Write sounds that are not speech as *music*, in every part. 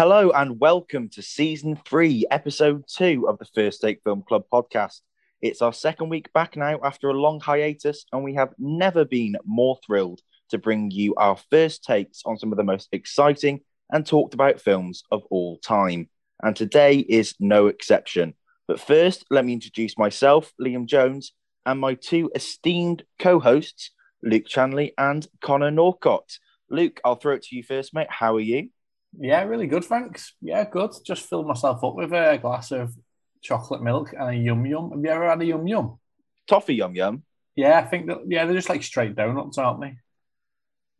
Hello and welcome to season three, episode two of the First Take Film Club podcast. It's our second week back now after a long hiatus, and we have never been more thrilled to bring you our first takes on some of the most exciting and talked about films of all time. And today is no exception. But first, let me introduce myself, Liam Jones, and my two esteemed co hosts, Luke Chanley and Connor Norcott. Luke, I'll throw it to you first, mate. How are you? Yeah, really good, thanks. Yeah, good. Just filled myself up with a glass of chocolate milk and a yum yum. Have you ever had a yum yum? Toffee yum yum. Yeah, I think that. Yeah, they're just like straight donuts, aren't they?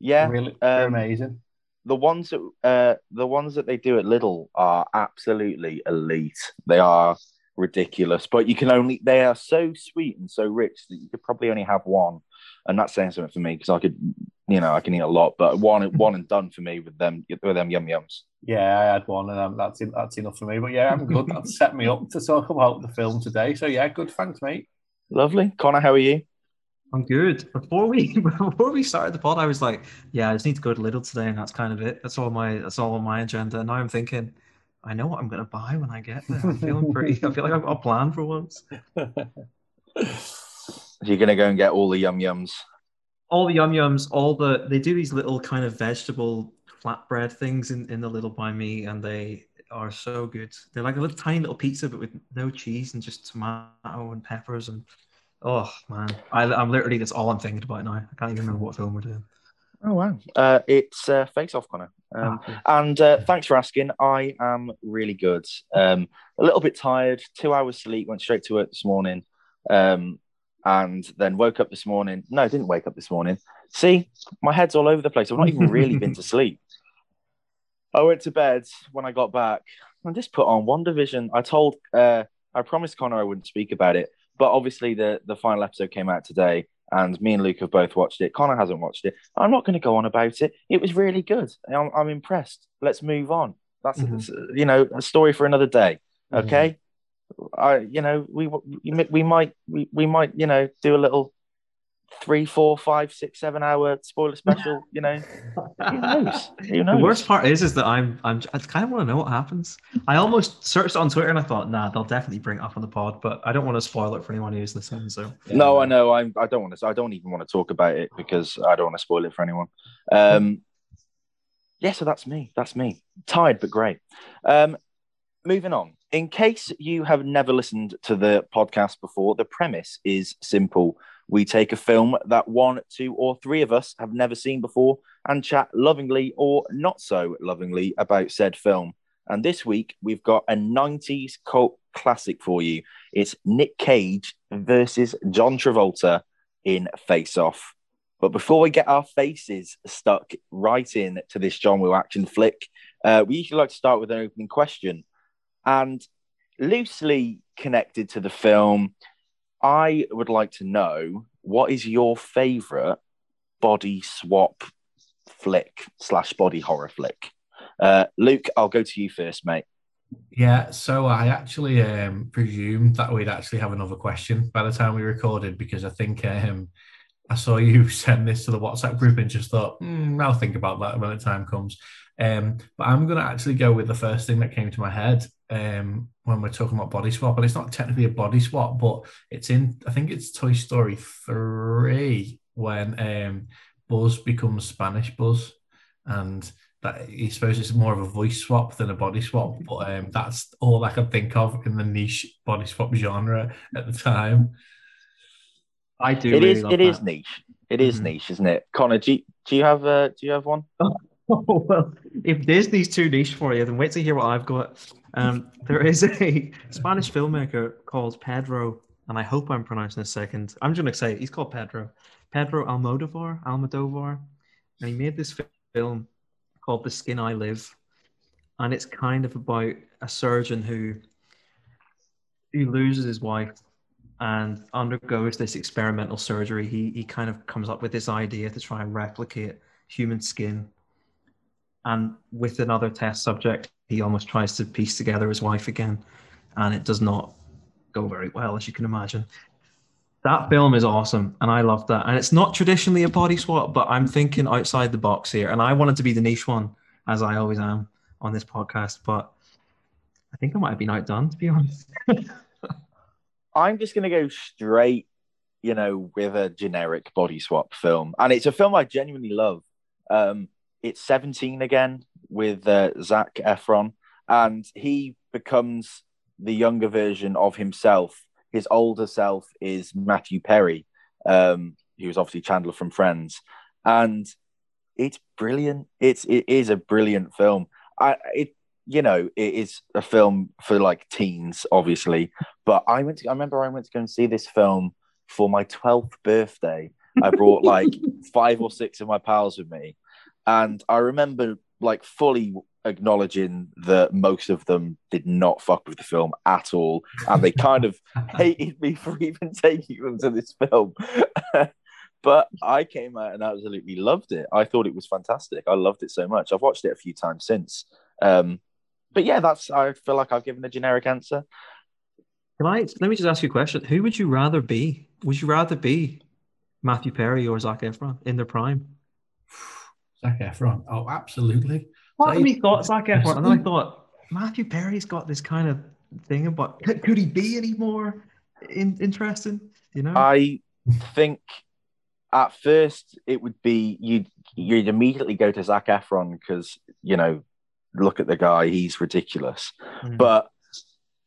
Yeah, really, they're um, amazing. the ones that uh, the ones that they do at Lidl are absolutely elite. They are ridiculous, but you can only they are so sweet and so rich that you could probably only have one, and that's saying something for me because I could, you know, I can eat a lot, but one one and done for me with them with them yum yums. Yeah, I had one, and um, that's that's enough for me. But yeah, I'm good. That *laughs* set me up to talk about the film today. So yeah, good. Thanks, mate. Lovely, Connor. How are you? I'm good. Before we *laughs* before we started the pod, I was like, yeah, I just need to go to Lidl today, and that's kind of it. That's all my that's all on my agenda. And now I'm thinking, I know what I'm gonna buy when I get there. I'm feeling pretty. I feel like I've got a plan for once. *laughs* You're gonna go and get all the yum yums. All the yum yums, all the they do these little kind of vegetable flatbread things in in the Lidl by me, and they are so good. They're like a little tiny little pizza, but with no cheese and just tomato and peppers and. Oh man, I, I'm literally that's all I'm thinking about now. I can't even remember what film we're doing. Oh wow! Uh, it's uh, Face Off, Connor. Um, cool. And uh, thanks for asking. I am really good. Um, a little bit tired. Two hours sleep. Went straight to work this morning, um, and then woke up this morning. No, didn't wake up this morning. See, my head's all over the place. I've not even really been to *laughs* sleep. I went to bed when I got back. I just put on WandaVision. I told, uh, I promised Connor I wouldn't speak about it, but obviously the the final episode came out today, and me and Luke have both watched it. Connor hasn't watched it. I'm not going to go on about it. It was really good. I'm, I'm impressed. Let's move on. That's Mhm. you know a story for another day. Mhm. Okay. I you know we we we might we, we might you know do a little three four five six seven hour spoiler special. *laughs* You know who knows who The worst part is, is that I'm, I'm, I kind of want to know what happens. I almost searched on Twitter and I thought, nah, they'll definitely bring it up on the pod, but I don't want to spoil it for anyone who's listening. So No, I know. I'm. I don't want to. I don't even want to talk about it because I don't want to spoil it for anyone. Um, yeah, so that's me. That's me. Tired but great. Um, moving on. In case you have never listened to the podcast before, the premise is simple. We take a film that one, two, or three of us have never seen before and chat lovingly or not so lovingly about said film. And this week we've got a 90s cult classic for you. It's Nick Cage versus John Travolta in Face Off. But before we get our faces stuck right in to this John Woo action flick, uh, we usually like to start with an opening question. And loosely connected to the film, I would like to know what is your favorite body swap flick slash body horror flick? Uh, Luke, I'll go to you first, mate. Yeah, so I actually um, presumed that we'd actually have another question by the time we recorded because I think um, I saw you *laughs* send this to the WhatsApp group and just thought, hmm, I'll think about that when the time comes. Um, but I'm going to actually go with the first thing that came to my head um, when we're talking about body swap. And it's not technically a body swap, but it's in, I think it's Toy Story 3 when um, Buzz becomes Spanish Buzz. And that he suppose it's more of a voice swap than a body swap, but um, that's all I can think of in the niche body swap genre at the time. I do. It really is. love It is that. niche. It is Mhm. niche, isn't it? Connor, do you, do you have uh, do you have one? Oh, *laughs* well, if Disney's too niche for you, then wait to hear what I've got. Um, there is a *laughs* Spanish filmmaker called Pedro, and I hope I'm pronouncing his second. I'm just going to say he's called Pedro. Pedro Almodovar, Almodovar, and he made this film called The Skin I Live, and it's kind of about a surgeon who he loses his wife and undergoes this experimental surgery. He he kind of comes up with this idea to try and replicate human skin and with another test subject, he almost tries to piece together his wife again, and it does not go very well, as you can imagine. That film is awesome, and I love that. And it's not traditionally a body swap, but I'm thinking outside the box here, and I wanted to be the niche one, as I always am. on this podcast, but I think I might have been outdone to be honest. *laughs* I'm just going to go straight, you know, with a generic body swap film, and it's a film I genuinely love. Um, it's 17 again with uh, Zac Efron, and he becomes the younger version of himself. His older self is Matthew Perry, um, he was obviously Chandler from Friends, and it's brilliant. It's it is a brilliant film. I it you know it is a film for like teens, obviously. But I went to I remember I went to go and see this film for my twelfth birthday. I brought like *laughs* five or six of my pals with me, and I remember like fully acknowledging that most of them did not fuck with the film at all, and they kind of *laughs* hated me for even *laughs* taking them to this film. *laughs* but I came out and absolutely loved it. I thought it was fantastic. I loved it so much. I've watched it a few times since. Um, but yeah, that's. I feel like I've given a generic answer. Can I let me just ask you a question? Who would you rather be? Would you rather be Matthew Perry or Zac Efron in their prime? *sighs* Zac Efron. Oh, absolutely. Part of me thought Zac Efron, and then I thought Matthew Perry's got this kind of thing about could, could he be any more in, interesting? You know, I think at first it would be you'd you'd immediately go to Zac Efron because you know look at the guy he's ridiculous, Mm. but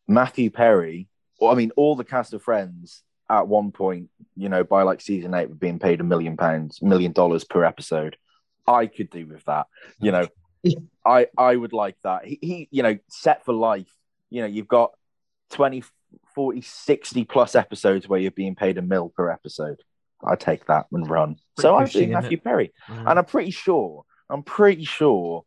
Matthew Perry, or I mean all the cast of Friends at one point, you know, by like season eight, were being paid a million pounds, million dollars per episode. I could do with that, you know. *laughs* I I would like that. He, he you know set for life. You know you've got 20, 40, 60 plus episodes where you're being paid a mil per episode. I take that and run. so I'm cushy, Matthew it? Perry, Mm. and I'm pretty sure. I'm pretty sure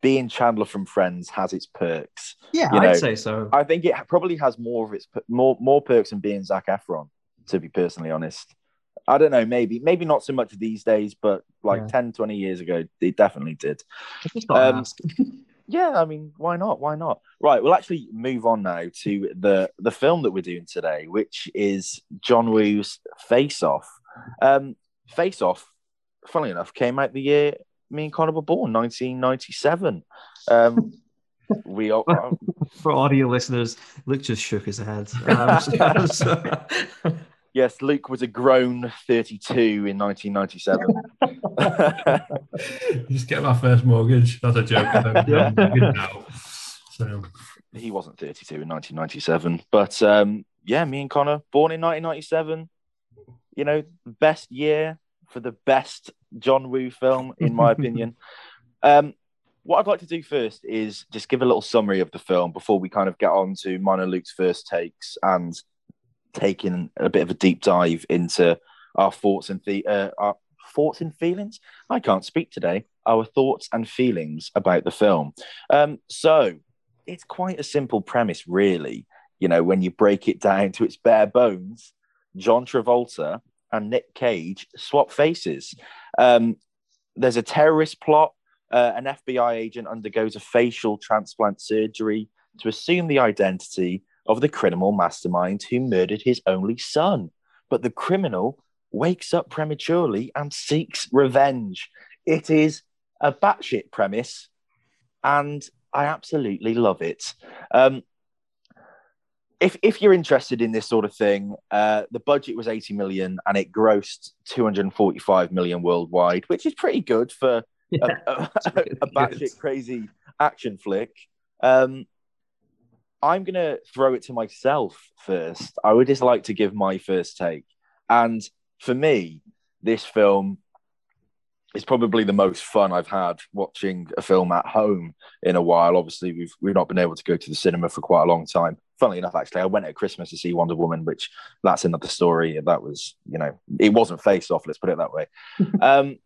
being Chandler from Friends has its perks. yeah, you I'd say so. I think it probably has more of its more more perks than being Zac Efron. To be personally honest, I don't know. Maybe maybe not so much these days, but like Yeah. 10, 20 years ago, they definitely did. I just thought I'd um. *laughs* Yeah, I mean, why not? Why not? Right, we'll actually move on now to the the film that we're doing today, which is John Woo's Face Off. Um, Face Off, funnily enough, came out the year me and Connor were born, 1997. Um, *laughs* we are, For audio listeners, Luke just shook his head. *laughs* Um, yes, Luke was a grown 32 in 1997. *laughs* Just get my first mortgage. That's a joke. Yeah. have a mortgage now. So he wasn't 32 in 1997, but um, yeah, me and Connor, born in 1997. You know, best year for the best John Woo film, in my opinion. *laughs* Um, what I'd like to do first is just give a little summary of the film before we kind of get on to mine and Luke's first takes and taking a bit of a deep dive into our thoughts and the uh, our thoughts and feelings. I can't speak today. Our thoughts and feelings about the film. Um, so it's quite a simple premise, really. You know, when you break it down to its bare bones, John Travolta and Nick Cage swap faces. Um, there's a terrorist plot. Uh, an FBI agent undergoes a facial transplant surgery to assume the identity of the criminal mastermind who murdered his only son. But the criminal wakes up prematurely and seeks revenge. It is a batshit premise, and I absolutely love it. Um, if if you're interested in this sort of thing, uh, the budget was 80 million and it grossed 245 million worldwide, which is pretty good for a, *laughs* Yeah, a, it's really *laughs* a batshit crazy action flick. Um, I'm gonna throw it to myself first. I would just like to give my first take, and for me, this film is probably the most fun I've had watching a film at home in a while. Obviously, we've we've not been able to go to the cinema for quite a long time. Funnily enough, actually, I went at Christmas to see Wonder Woman, which that's another story. That was, you know, it wasn't face off. Let's put it that way. *laughs* um,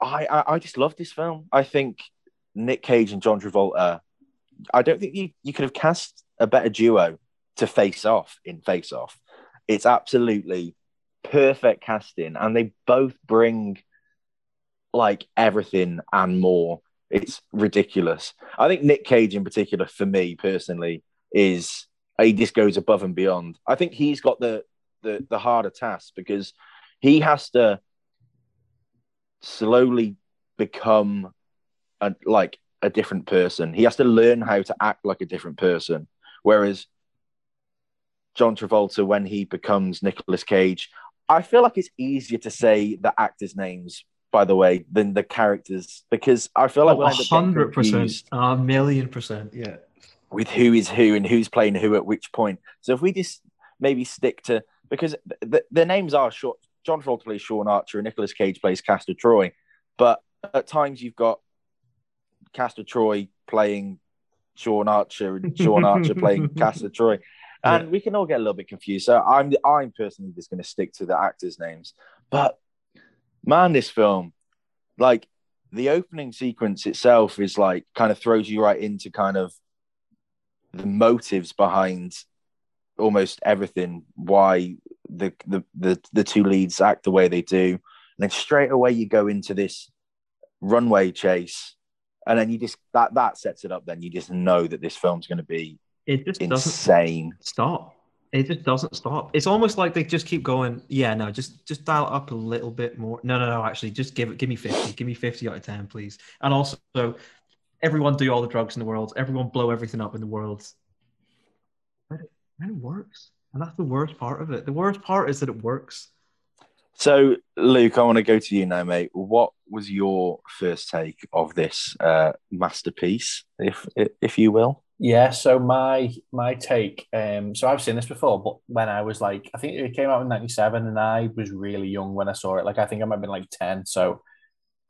I, I I just love this film. I think Nick Cage and John Travolta. I don't think you, you could have cast a better duo to face off in Face Off. It's absolutely perfect casting, and they both bring like everything and more. It's ridiculous. I think Nick Cage, in particular, for me personally, is he just goes above and beyond. I think he's got the the, the harder task because he has to slowly become a, like a different person. He has to learn how to act like a different person. Whereas John Travolta, when he becomes Nicolas Cage, I feel like it's easier to say the actors' names, by the way, than the characters because I feel like A end up getting hundred percent, a million percent, yeah. with who is who and who's playing who at which point. So if we just maybe stick to because the, the names are short. John Travolta plays Sean Archer and Nicolas Cage plays Castor Troy, but at times you've got Castor Troy playing Sean Archer and Sean Archer playing *laughs* Castor Troy, and Yeah. we can all get a little bit confused. So I'm I'm personally just going to stick to the actors' names. But man, this film, like the opening sequence itself, is like kind of throws you right into kind of the motives behind almost everything why the, the the the two leads act the way they do and then straight away you go into this runway chase and then you just that that sets it up then you just know that this film's going to be It just doesn't insane stop. It just doesn't stop. It's almost like they just keep going. Yeah, no, just just dial it up a little bit more. No, no, no. Actually, just give it. Give me fifty. Give me fifty out of ten, please. And also, everyone do all the drugs in the world. Everyone blow everything up in the world. But it, and it works, and that's the worst part of it. The worst part is that it works. So luke i want to go to you now mate what was your first take of this uh masterpiece if if you will Yeah, so my my take, um, so I've seen this before, but when I was like, I think it came out in '97, and I was really young when I saw it. Like, I think I might have been like ten. So,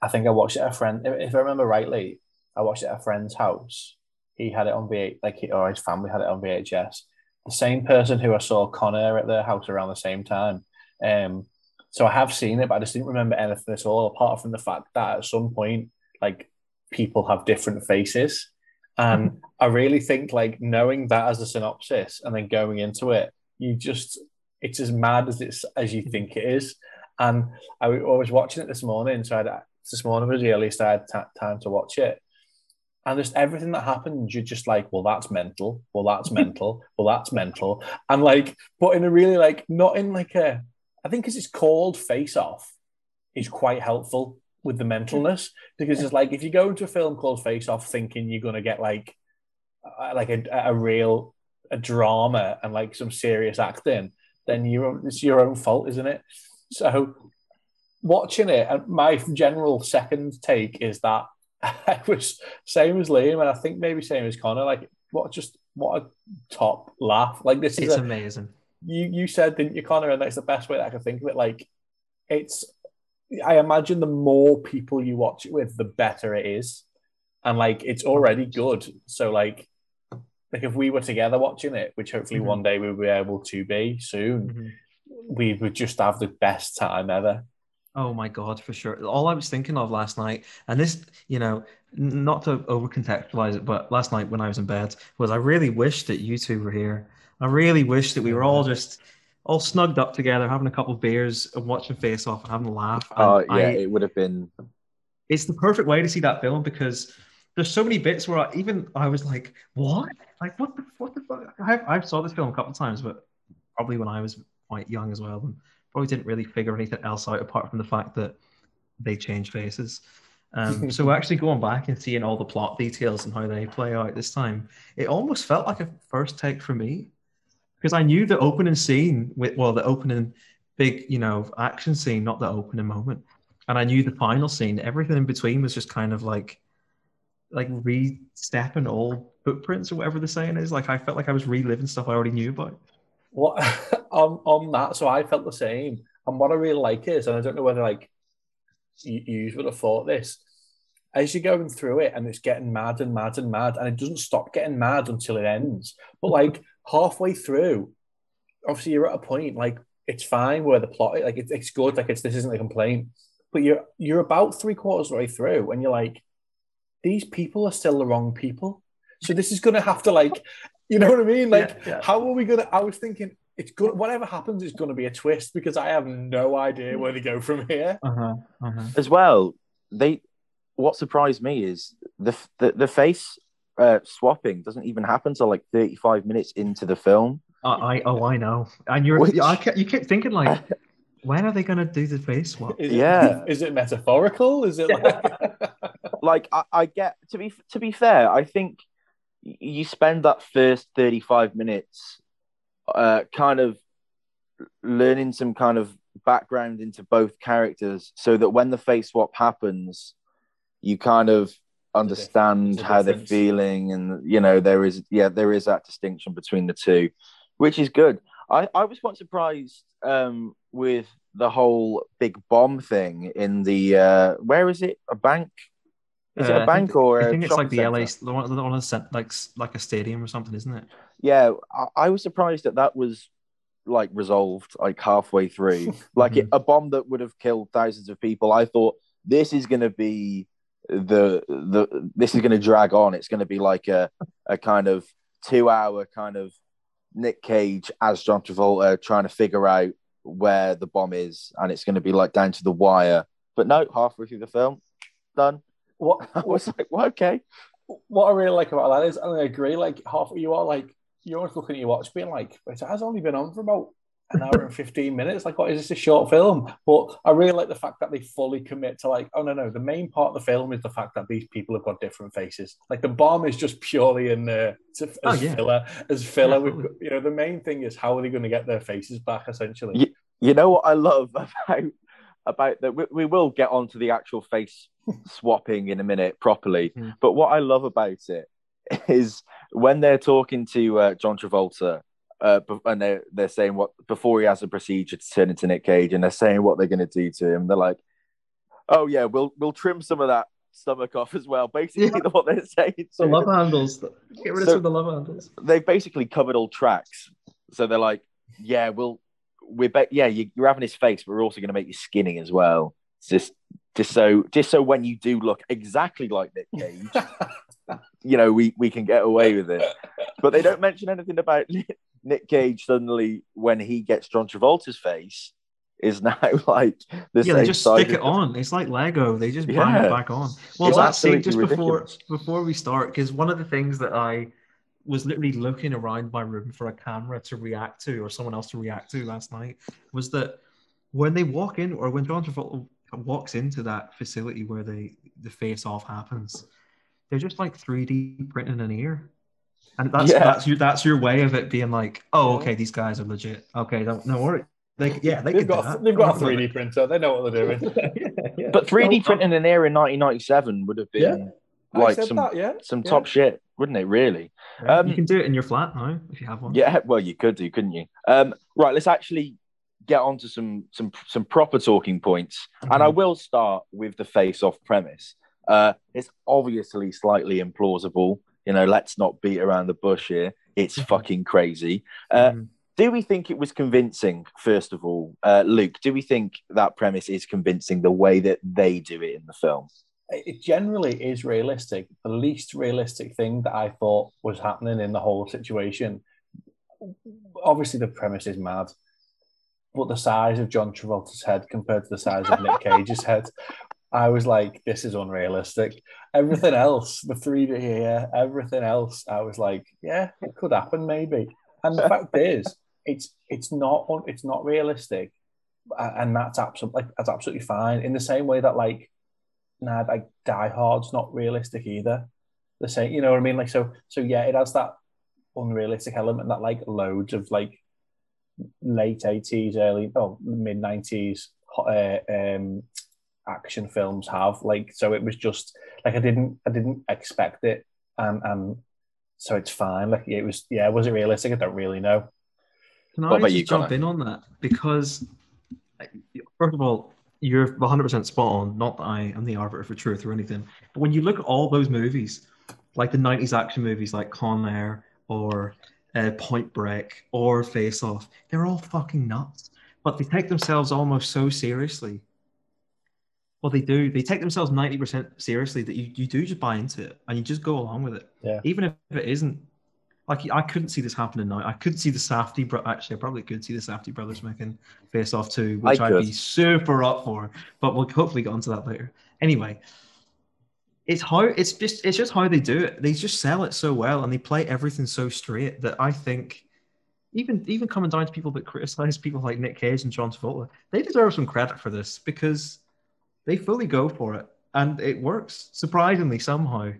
I think I watched it at a friend. If I remember rightly, I watched it at a friend's house. He had it on VH, like, he, or his family had it on VHS. The same person who I saw Connor at their house around the same time. Um, so I have seen it, but I just didn't remember anything at all, apart from the fact that at some point, like, people have different faces. And mm-hmm. I really think like knowing that as a synopsis and then going into it, you just it's as mad as it's as you mm-hmm. think it is. And I, I was watching it this morning, so I this morning was the earliest I had t- time to watch it. And just everything that happens, you're just like, well, that's mental. Well, that's *laughs* mental. Well, that's mental. And like, but in a really like, not in like a, I think because it's called Face Off, is quite helpful with the mentalness because it's like if you go into a film called Face Off thinking you're gonna get like like a, a real a drama and like some serious acting, then you it's your own fault, isn't it? So watching it, and my general second take is that *laughs* I was same as Liam, and I think maybe same as Connor. Like, what just what a top laugh! Like this is a, amazing. You you said didn't you, Connor? And that's the best way that I can think of it. Like, it's I imagine the more people you watch it with, the better it is, and like it's already good. So like, like if we were together watching it, which hopefully Mhm. one day we'll be able to be soon, Mhm. we would just have the best time ever. Oh my god, for sure. All I was thinking of last night, and this, you know, not to over contextualize it, but last night when I was in bed, was I really wish that you two were here. I really wish that we were all just all snugged up together, having a couple of beers and watching Face Off and having a laugh. And oh yeah I, it would have been it's the perfect way to see that film because there's so many bits where I, even I was like, "What? Like, what the what the fuck?" I've I've saw this film a couple of times, but probably when I was quite young as well, and probably didn't really figure anything else out apart from the fact that they change faces. Um, *laughs* so actually going back and seeing all the plot details and how they play out this time, it almost felt like a first take for me because I knew the opening scene with well the opening big you know action scene, not the opening moment, and I knew the final scene. Everything in between was just kind of like like re-stepping old footprints or whatever the saying is. Like I felt like I was reliving stuff I already knew about. What *laughs* on on that? So I felt the same. And what I really like is, and I don't know whether like you, you would have thought this, as you're going through it and it's getting mad and mad and mad, and it doesn't stop getting mad until it ends. But like halfway through, obviously you're at a point like it's fine where the plot like it's, it's good, like it's this isn't a complaint. But you're you're about three quarters of the way through, and you're like, these people are still the wrong people. So this is gonna have to like, you know what I mean? Like, Yeah, yeah. how are we gonna? I was thinking it's good. Whatever happens is gonna be a twist because I have no idea where to go from here. Uh-huh. Uh-huh. as well. They what surprised me is the the, the face uh, swapping doesn't even happen till like 35 minutes into the film. I, I oh I know. And you're Which- I kept, you kept thinking like *laughs* When are they going to do the face swap? Is Yeah. is it metaphorical? Is it like. *laughs* like I, I get to be to be fair, I think you spend that first 35 minutes uh kind of learning some kind of background into both characters so that when the face swap happens you kind of understand how they're feeling and you know there is yeah there is that distinction between the two which is good. I i was quite surprised um with the whole big bomb thing in the uh where is it? A bank? Is Uh, it I a bank think- or I a think it's like the LA, the one, the one like like a stadium or something, isn't it? yeah I, I was surprised that that was like resolved like halfway through. *laughs* Like it, a bomb that would have killed thousands of people. I thought this is going to be the the this is going to drag on. It's going to be like a a kind of two hour kind of nick cage as john travolta trying to figure out where the bomb is and it's going to be like down to the wire. But no halfway through the film done. What, *laughs* i was like well, okay. what I really like about that is, and I agree, like half you are like you're always looking at your watch, being like, "It has only been on for about an hour and fifteen minutes. Like, what is this a short film?" But I really like the fact that they fully commit to like, oh no, no, the main part of the film is the fact that these people have got different faces. Like the bomb is just purely in there to, as Oh, yeah. filler, as filler. Yeah, We've got- you know, the main thing is how are they going to get their faces back, essentially. Yeah. You know what I love *laughs* about about that? We, we will get onto the actual face *laughs* swapping in a minute properly. Mm. But what I love about it *laughs* is when they're talking to uh, John Travolta, uh, and they're they're saying what before he has a procedure to turn into Nick Cage, and they're saying what they're going to do to him. They're like, "Oh yeah, we'll we'll trim some of that stomach off as well." *laughs* Basically, Yeah. what they're saying. The love handles. Get rid of So- of the love handles. they've basically covered all tracks. So they're like, yeah, we'll, we're, be- yeah, you, you're having his face, but we're also going to make you skinny as well. It's just, just so, just so when you do look exactly like Nick Cage, *laughs* you know, we we can get away with it. But they don't mention anything about *laughs* Nick, Cage suddenly when he gets John Travolta's face is now *laughs* like the Yeah, they just stick it on. It's like Lego. They just bang Yeah. it back on. Well, It's that scene absolutely just before before we start, because one of the things that I was literally looking around my room for a camera to react to or someone else to react to last night was that when they walk in or when John Travolta walks into that facility where they the face off happens, they're just like 3D printing an ear. And that's Yeah. that's your that's your way of it being like, oh, okay, these guys are legit. Okay, don't no worry. They, yeah, they they've can do got that. they've got a I'm not 3D printer. They know what they're doing. *laughs* yeah, yeah. But 3D Oh, printing an air in 1997 would have been I like some that, yeah. some yeah. top shit, wouldn't it? Really? Um, you can do it in your flat now if you have one. Yeah, well, you could do, couldn't you? Um, right, let's actually get on to some some some proper talking points, and I Mhm. will start with the face-off premise. Uh, it's obviously slightly implausible. You know, let's not beat around the bush here. It's Mhm. fucking crazy. Uh, Mhm. do we think it was convincing? First of all, uh, Luke, do we think that premise is convincing the way that they do it in the film? it generally is realistic. The least realistic thing that I thought was happening in the whole situation. Obviously, the premise is mad, but the size of John Travolta's head compared to the size of Nick *laughs* Cage's head, I was like, this is unrealistic. Everything else, the 3D here, everything else, I was like, yeah, it could happen maybe. And the fact is, it's it's not it's not realistic, and that's absolutely like, that's absolutely fine. In the same way that like nah, like Die Hard's not realistic either. The same, you know what I mean? Like so, so yeah, it has that unrealistic element that like loads of like late eighties, early oh mid nineties uh, um, action films have. Like so, it was just like I didn't I didn't expect it, and and so it's fine. Like it was yeah, was it realistic? I don't really know. Can What I about just you, jump Connor? in on that? Because, first of all, you're 100% spot on. Not that I am the arbiter for truth or anything. But when you look at all those movies, like the 90s action movies like Con Air or uh, Point Break or Face Off, they're all fucking nuts. But they take themselves almost so seriously. Well, they do. They take themselves 90% seriously that you, you do just buy into it and you just go along with it. Yeah. Even if it isn't like I couldn't see this happening now. I could see the Safdie bro. Actually, I probably could see the Safdie brothers making Face Off too, which I'd be super up for. But we'll hopefully get onto that later. Anyway, it's how it's just it's just how they do it. They just sell it so well and they play everything so straight that I think even even coming down to people that criticize people like Nick Cage and John Travolta, they deserve some credit for this because they fully go for it and it works surprisingly somehow.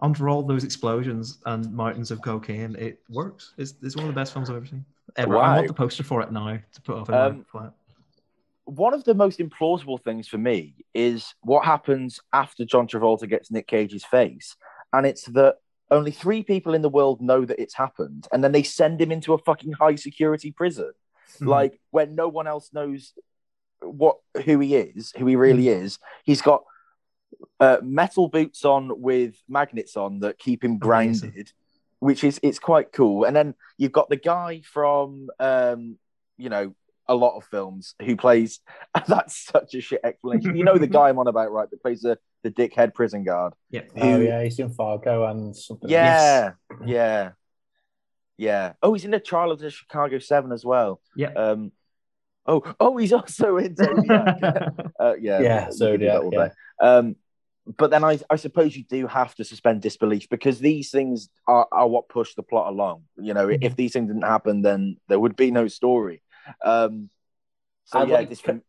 Under all those explosions and mountains of cocaine, it works. It's, it's one of the best films I've ever seen. Ever. I want the poster for it now to put off in Um, my flat. one of the most implausible things for me is what happens after John Travolta gets Nick Cage's face, and it's that only three people in the world know that it's happened, and then they send him into a fucking high security prison, Mhm. like where no one else knows what who he is, who he really is. He's got uh, metal boots on with magnets on that keep him Amazing. grounded, which is it's quite cool. And then you've got the guy from um, you know a lot of films who plays. *laughs* That's such a shit explanation. You know the guy I'm on about, right? That plays the the dickhead prison guard. yeah. Oh yeah, he's in Fargo and something. Yeah, yeah, yeah. Oh, he's in the Trial of the Chicago Seven as well. Yeah. Um. Oh, oh, he's also *laughs* in Zodiac. *laughs* uh, yeah, Yeah, we can do Zodiac, yeah. Um, but then I, I suppose you do have to suspend disbelief because these things are, are what push the plot along. You know, Mm-hmm. if these things didn't happen, then there would be no story. Um, so I'd yeah, like to-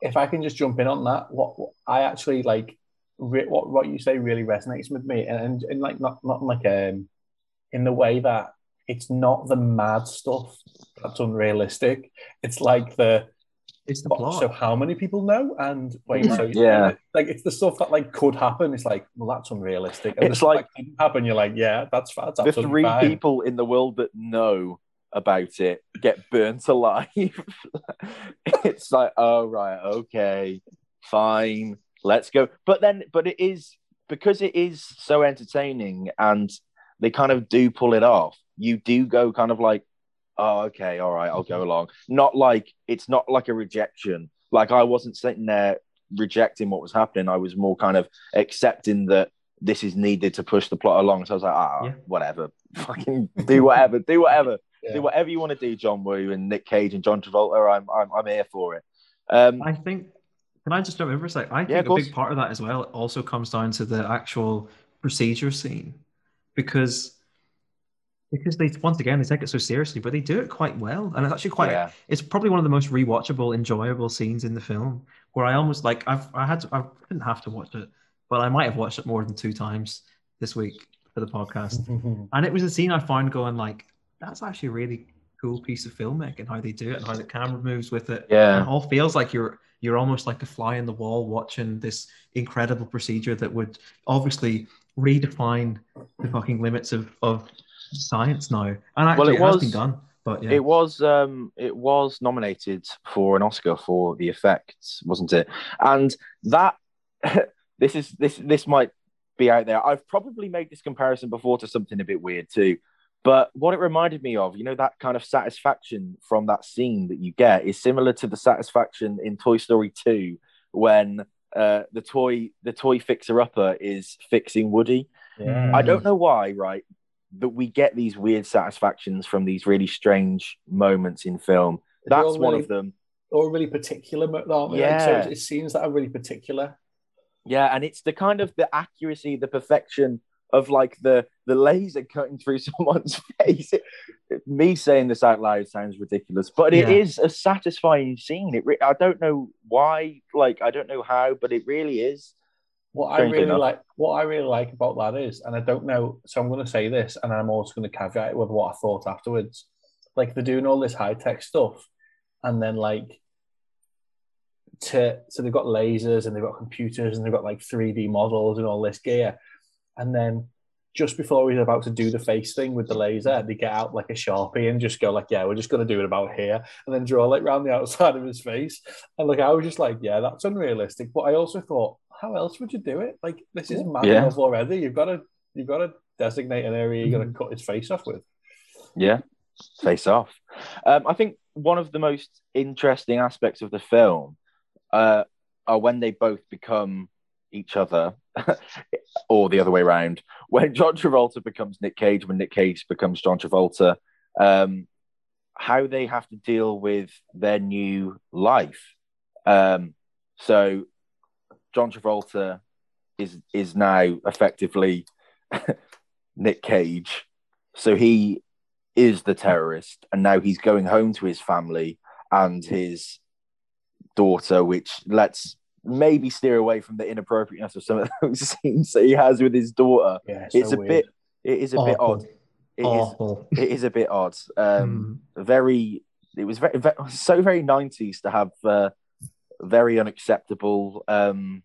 If I can just jump in on that, what, what I actually like, re- what what you say really resonates with me, and and, and like not not like um, in the way that it's not the mad stuff that's unrealistic. It's like the It's the But plot. So how many people know? And wait, so Yeah. like it's the stuff that like could happen. It's like, well, that's unrealistic. And It's like- that couldn't happen. You're like, yeah, that's that's the absolutely three fine. people in the world that know about it get burnt *laughs* alive. it's like, oh right, okay, fine, let's go. But then, but it is because it is so entertaining, and they kind of do pull it off. You do go kind of like, oh okay, all right, I'll go along. Not like it's not like a rejection. Like I wasn't sitting there rejecting what was happening. I was more kind of accepting that this is needed to push the plot along. So I was like, ah, Yeah. whatever, *laughs* fucking do whatever, do whatever, Yeah. do whatever you want to do, John Woo and Nick Cage and John Travolta. I'm, I'm, I'm here for it. Um, I think. Can I just jump in for a sec? I Yeah, think of a big part of that as well also comes down to the actual procedure scene, because because they once again they take it so seriously, but they do it quite well, and it's actually quite. yeah, It's probably one of the most rewatchable, enjoyable scenes in the film. Where I almost like I've I had to, I didn't have to watch it, but I might have watched it more than two times this week for the podcast. *laughs* And it was a scene I found going like, that's actually a really cool piece of filmmaking, how they do it and how the camera moves with it. Yeah. And it all feels like you're you're almost like a fly in the wall watching this incredible procedure that would obviously redefine the fucking limits of, of science now. And actually Well, it it, has was- been done. But yeah. It was um it was nominated for an Oscar for the effects, wasn't it? And that *laughs* this is this this might be out there. I've probably made this comparison before to something a bit weird too. But what it reminded me of, you know, that kind of satisfaction from that scene that you get is similar to the satisfaction in Toy Story 2 when uh, the toy the toy fixer upper is fixing Woody. yeah. I don't know why, right? But we get these weird satisfactions from these really strange moments in film. They're That's all one of them. Or really particular, aren't they? Like, so Yeah. it's, it's scenes that are really particular. Yeah, and it's the kind of the accuracy, the perfection of like the the laser cutting through *laughs* someone's face. It- me saying this out loud sounds ridiculous, but it Yeah. is a satisfying scene. It re- I don't know why, like I don't know how, but it really is. What I really enough. like, what I really like about that is, and I don't know, so I'm going to say this, and I'm also going to caveat it with what I thought afterwards. Like they're doing all this high tech stuff, and then like to so they've got lasers and they've got computers and they've got like 3D models and all this gear, and then just before he's about to do the face thing with the laser, they get out like a sharpie and just go like, "Yeah, we're just going to do it about here," and then draw like around the outside of his face. And like I was just like, "Yeah, that's unrealistic," but I also thought, how else would you do it? Like this is mad Yeah. enough already. You've got to you've got to designate an area you're going to cut his face off with. Yeah, face off. Um, I think one of the most interesting aspects of the film uh, are when they both become each other, *laughs* or the other way around. When John Travolta becomes Nick Cage, when Nick Cage becomes John Travolta, um, how they have to deal with their new life. Um, so John Travolta is is now effectively *laughs* Nick Cage. So he is the terrorist, and now he's going home to his family and his daughter, which lets maybe steer away from the inappropriateness of some of *laughs* those scenes that he has with his daughter. Yeah, it's so a weird. bit. It is a bit odd. It is. Awful. It is a bit odd. *laughs* Um, Mm. very. It was very, very so very nineties to have uh, very unacceptable um,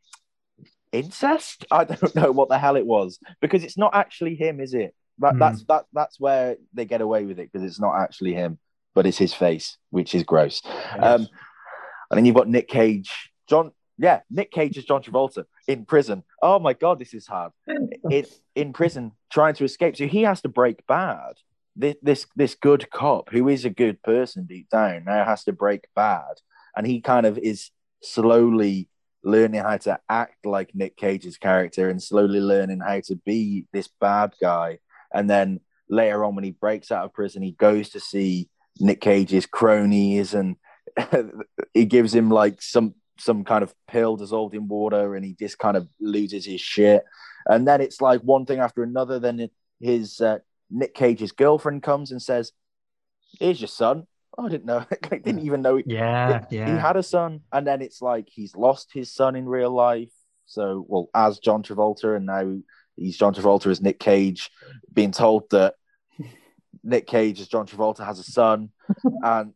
incest. *laughs* I don't know what the hell it was because it's not actually him, is it? That, Hmm. That's that. That's where they get away with it because it's not actually him, but it's his face, which is gross. Um, and then you've got Nick Cage, John. Yeah, Nick Cage is John Travolta in prison. Oh my god, this is hard. *laughs* in in prison, trying to escape. So he has to break bad. This this this good cop who is a good person deep down now has to break bad, and he kind of is slowly learning how to act like Nick Cage's character and slowly learning how to be this bad guy. And then later on, when he breaks out of prison, he goes to see Nick Cage's cronies and *laughs* he gives him like some some kind of pill dissolved in water and he just kind of loses his shit and then it's like one thing after another then his uh, nick cage's girlfriend comes and says here's your son oh, i didn't know *laughs* i didn't even know he, Yeah, yeah. he had a son and then it's like he's lost his son in real life so well as john travolta and now he's john travolta as nick cage being told that *laughs* nick cage as john travolta has a son *laughs* and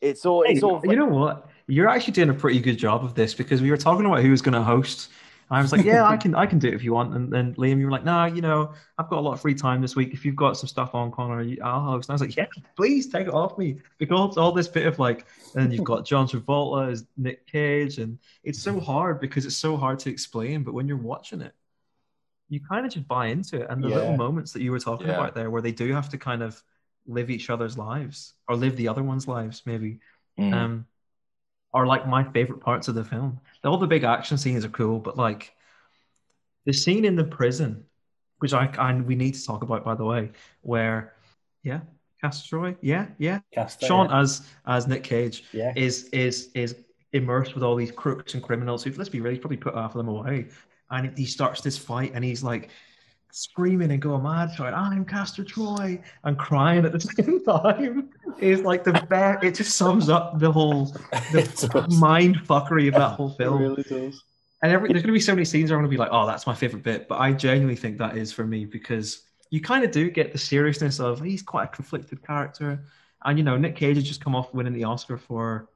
it's all it's all you know what? You're actually doing a pretty good job of this because we were talking about who was going to host. I was like, yeah, I *laughs* can, I can do it if you want. And then Liam, you were like, nah, you know, I've got a lot of free time this week. If you've got some stuff on, Connor, I'll host. And I was like, yeah, please take it off me because all this bit of like, and you've got John Travolta as Nick Cage, and it's so hard because it's so hard to explain. But when you're watching it, you kind of just buy into it. And the little moments that you were talking Yeah. about there, where they do have to kind of live each other's lives or live the other one's lives, maybe Mm. um, are like my favorite parts of the film. All the big action scenes are cool, but like the scene in the prison, which I, I we need to talk about by the way, where yeah, Castor Troy, yeah, yeah, Sean yeah. as as Nick Cage yeah. is is is immersed with all these crooks and criminals who let's be real, he's probably put half of them away, and he starts this fight and he's like screaming and going mad, shouting, "I'm Castor Troy," and crying at the *laughs* same time. Is like the best. It just sums up the whole *laughs* It the mind fuckery of that whole It film. really does. And every, there's going to be so many scenes where I'm going to be like, oh, that's my favorite bit. But I genuinely think that is for me because you kind of do get the seriousness of he's quite a conflicted character. And, you know, Nick Cage has just come off winning the Oscar for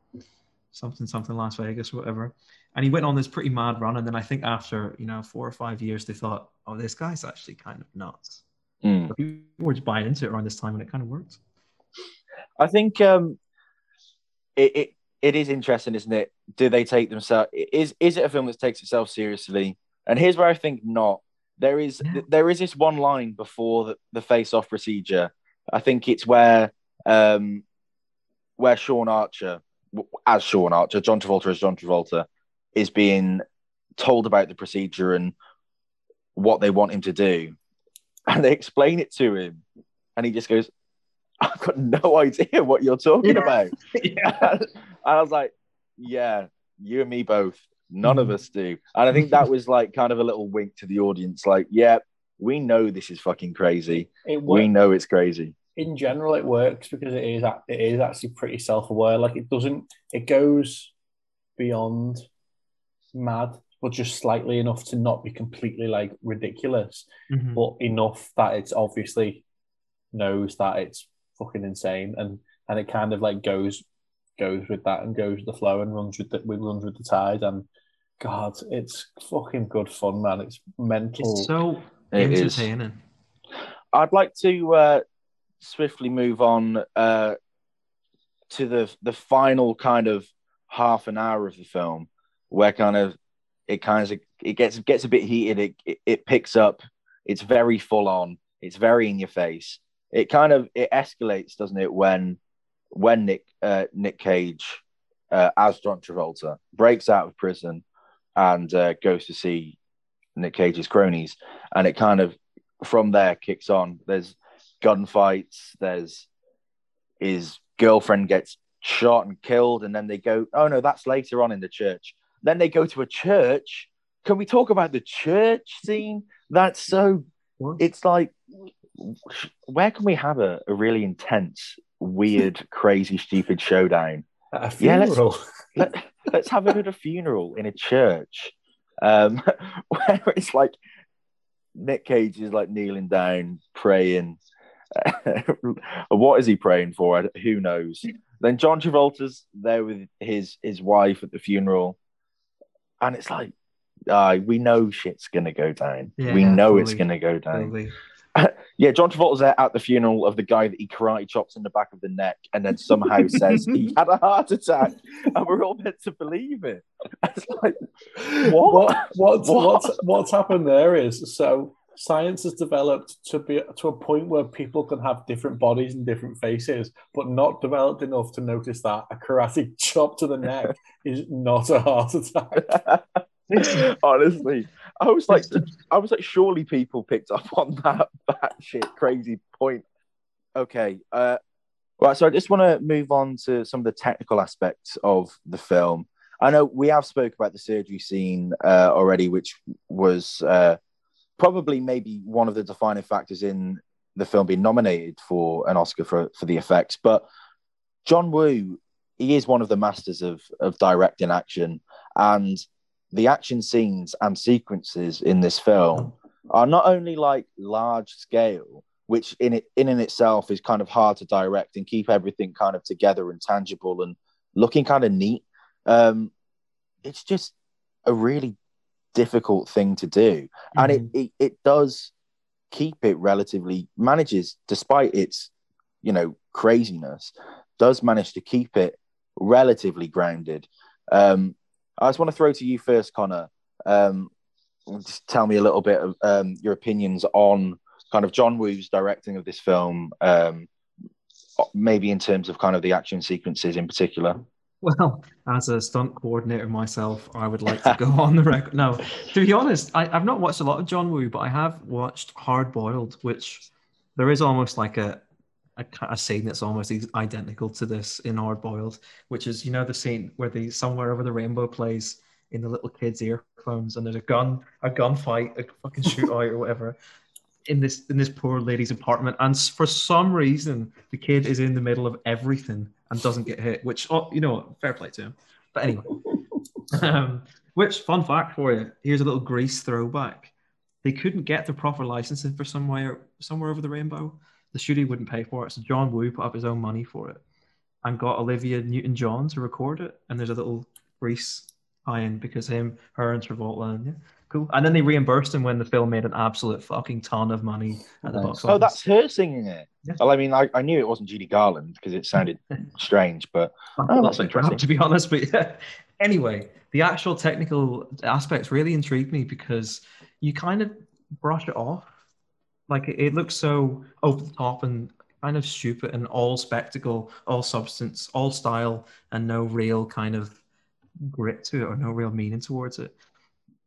something, something Las Vegas or whatever. And he went on this pretty mad run. And then I think after, you know, four or five years, they thought, oh, this guy's actually kind of nuts. Mm. But people were just buying into it around this time and it kind of worked. I think um, it, it it is interesting, isn't it? Do they take themselves? Is is it a film that takes itself seriously? And here's where I think not. There is Yeah. there is this one line before the, the face off procedure. I think it's where um, where Sean Archer, as Sean Archer, John Travolta as John Travolta, is being told about the procedure and what they want him to do, and they explain it to him, and he just goes, *laughs* "I've got no idea what you're talking Yeah. about." *laughs* yeah. *laughs* and I was like, yeah, you and me both. None Mhm. of us do. And I think that was like kind of a little wink to the audience, like, yeah, we know this is fucking crazy. It We know it's crazy. in general it works because it is it is actually pretty self-aware like it doesn't it goes beyond mad but just slightly enough to not be completely like ridiculous Mhm. but enough that it's obviously knows that it's fucking insane and and it kind of like goes goes with that and goes with the flow and runs with the runs with the tide and god it's fucking good fun man it's mental It's so It is. entertaining. I'd like to uh, swiftly move on uh, to the the final kind of half an hour of the film, where kind of it kind of it gets gets a bit heated. It it, it picks up. It's very full on. It's very in your face. It kind of it escalates, doesn't it? When when Nick uh, Nick Cage uh, as John Travolta breaks out of prison and uh, goes to see Nick Cage's cronies, and it kind of from there kicks on. There's gunfights. There's his girlfriend gets shot and killed, and then they go, oh no, that's later on in the church. Then they go to a church. Can we talk about the church scene? That's so. It's like where can we have a, a really intense, weird, *laughs* crazy, stupid showdown? At a Yeah, let's- Let, let's have it at a *laughs* funeral in a church, um, *laughs* where it's like Nick Cage is like kneeling down, praying. what is he praying for? Who knows? Then John Travolta's there with his his wife at the funeral, and it's like, uh, we know shit's gonna go down. Yeah, we know it's gonna go down. Totally. Yeah, John Travolta's there at the funeral of the guy that he karate chops in the back of the neck, and then somehow *laughs* says he had a heart attack, and we're all meant to believe it. *laughs* It's like, what? What, what's, What? what's, what's happened there is so science has developed to be to a point where people can have different bodies and different faces, but not developed enough to notice that a karate *laughs* chop to the neck is not a heart attack. Honestly, I was like, *laughs* I was like, surely people picked up on that *laughs* that shit crazy point. Okay, uh, right. So I just want to move on to some of the technical aspects of the film. I know we have spoke about the surgery scene uh, already, which was uh, probably maybe one of the defining factors in the film being nominated for an Oscar for for the effects. But John Woo, he is one of the masters of of directing action, and the action scenes and sequences in this film are not only like large scale, which in it in and itself is kind of hard to direct and keep everything kind of together and tangible and looking kind of neat. Um, it's just a really difficult thing to do, and it, it it does keep it relatively manages despite its you know craziness does manage to keep it relatively grounded. Um, I just want to throw to you first, Connor. Um, just tell me a little bit of um, your opinions on kind of John Woo's directing of this film, um, maybe in terms of kind of the action sequences in particular. Well, as a stunt coordinator myself, I would like to *laughs* go on the record. No, to be honest, I, I've not watched a lot of John Woo, but I have watched Hard Boiled, which there is almost like a, a, a scene that's almost identical to this in Hard Boiled, which is, you know, the scene where the Somewhere Over the Rainbow plays in the little kid's earphones and there's a gun, a gunfight, a fucking *laughs* shootout or whatever in this in this poor lady's apartment. And for some reason the kid is in the middle of everything and doesn't get hit which oh, you know fair play to him. But anyway. *laughs* Um, which fun fact for you here's a little grease throwback. They couldn't get the proper licensing for somewhere somewhere over the rainbow the studio wouldn't pay for it so john woo put up his own money for it and got olivia newton-john to record it and there's a little grease tie-in because him her and travolta and yeah cool and then they reimbursed him when the film made an absolute fucking ton of money at the Nice. box Oh, that's her singing it. Yeah. Well, I mean, I, I knew it wasn't Judy Garland because it sounded *laughs* strange, but Oh, that's that bit crap, interesting. to be honest. But yeah. *laughs* anyway, the actual technical aspects really intrigued me because you kind of brush it off. Like it, it looks so over the top and kind of stupid and all spectacle, all substance, all style, and no real kind of grit to it or no real meaning towards it.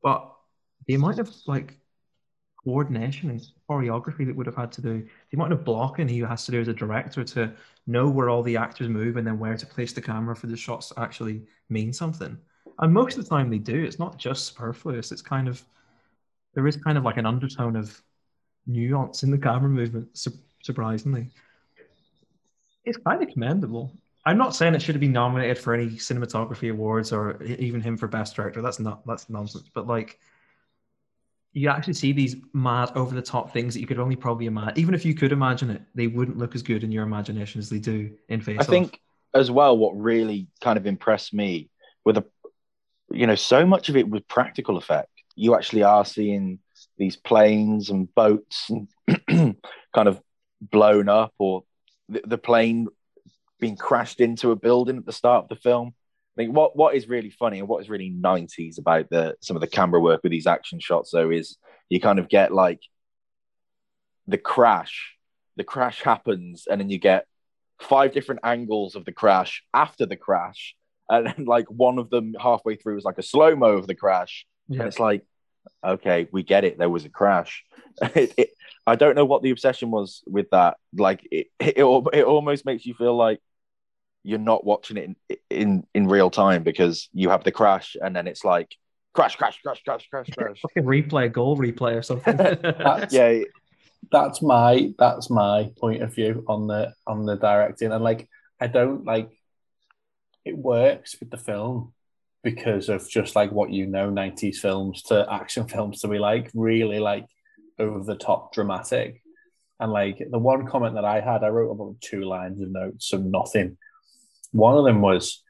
But the amount of like coordination and choreography that would have had to do, the amount of blocking he has to do as a director to know where all the actors move and then where to place the camera for the shots to actually mean something. And most of the time they do. It's not just superfluous. It's kind of there is kind of like an undertone of nuance in the camera movement. Su- surprisingly, it's kind of commendable. I'm not saying it should have been nominated for any cinematography awards or even him for best director. That's not that's nonsense. But like, you actually see these mad over the top things that you could only probably imagine. Even if you could imagine it, they wouldn't look as good in your imagination as they do in Face I think as well what really kind of impressed me with a you know so much of it was practical effect you actually are seeing these planes and boats and *clears throat* kind of blown up or the, the plane being crashed into a building at the start of the film I think what what is really funny and what is really 90s about the some of the camera work with these action shots though is you kind of get like the crash the crash happens and then you get five different angles of the crash after the crash and then like one of them halfway through is like a slow mo of the crash Yeah. and it's like okay we get it there was a crash. *laughs* It, it, i don't know what the obsession was with that. Like it, it, it almost makes you feel like you're not watching it in, in in real time because you have the crash and then it's like crash crash crash crash crash crash. fucking *laughs* replay, goal replay or something. *laughs* That's- yeah that's my that's my point of view on the on the directing, and like I don't like it works with the film because of just like what you know 90s films to action *laughs* films to be like really like over the top dramatic. And like the one comment that i had i wrote about two lines of notes of nothing. One of them was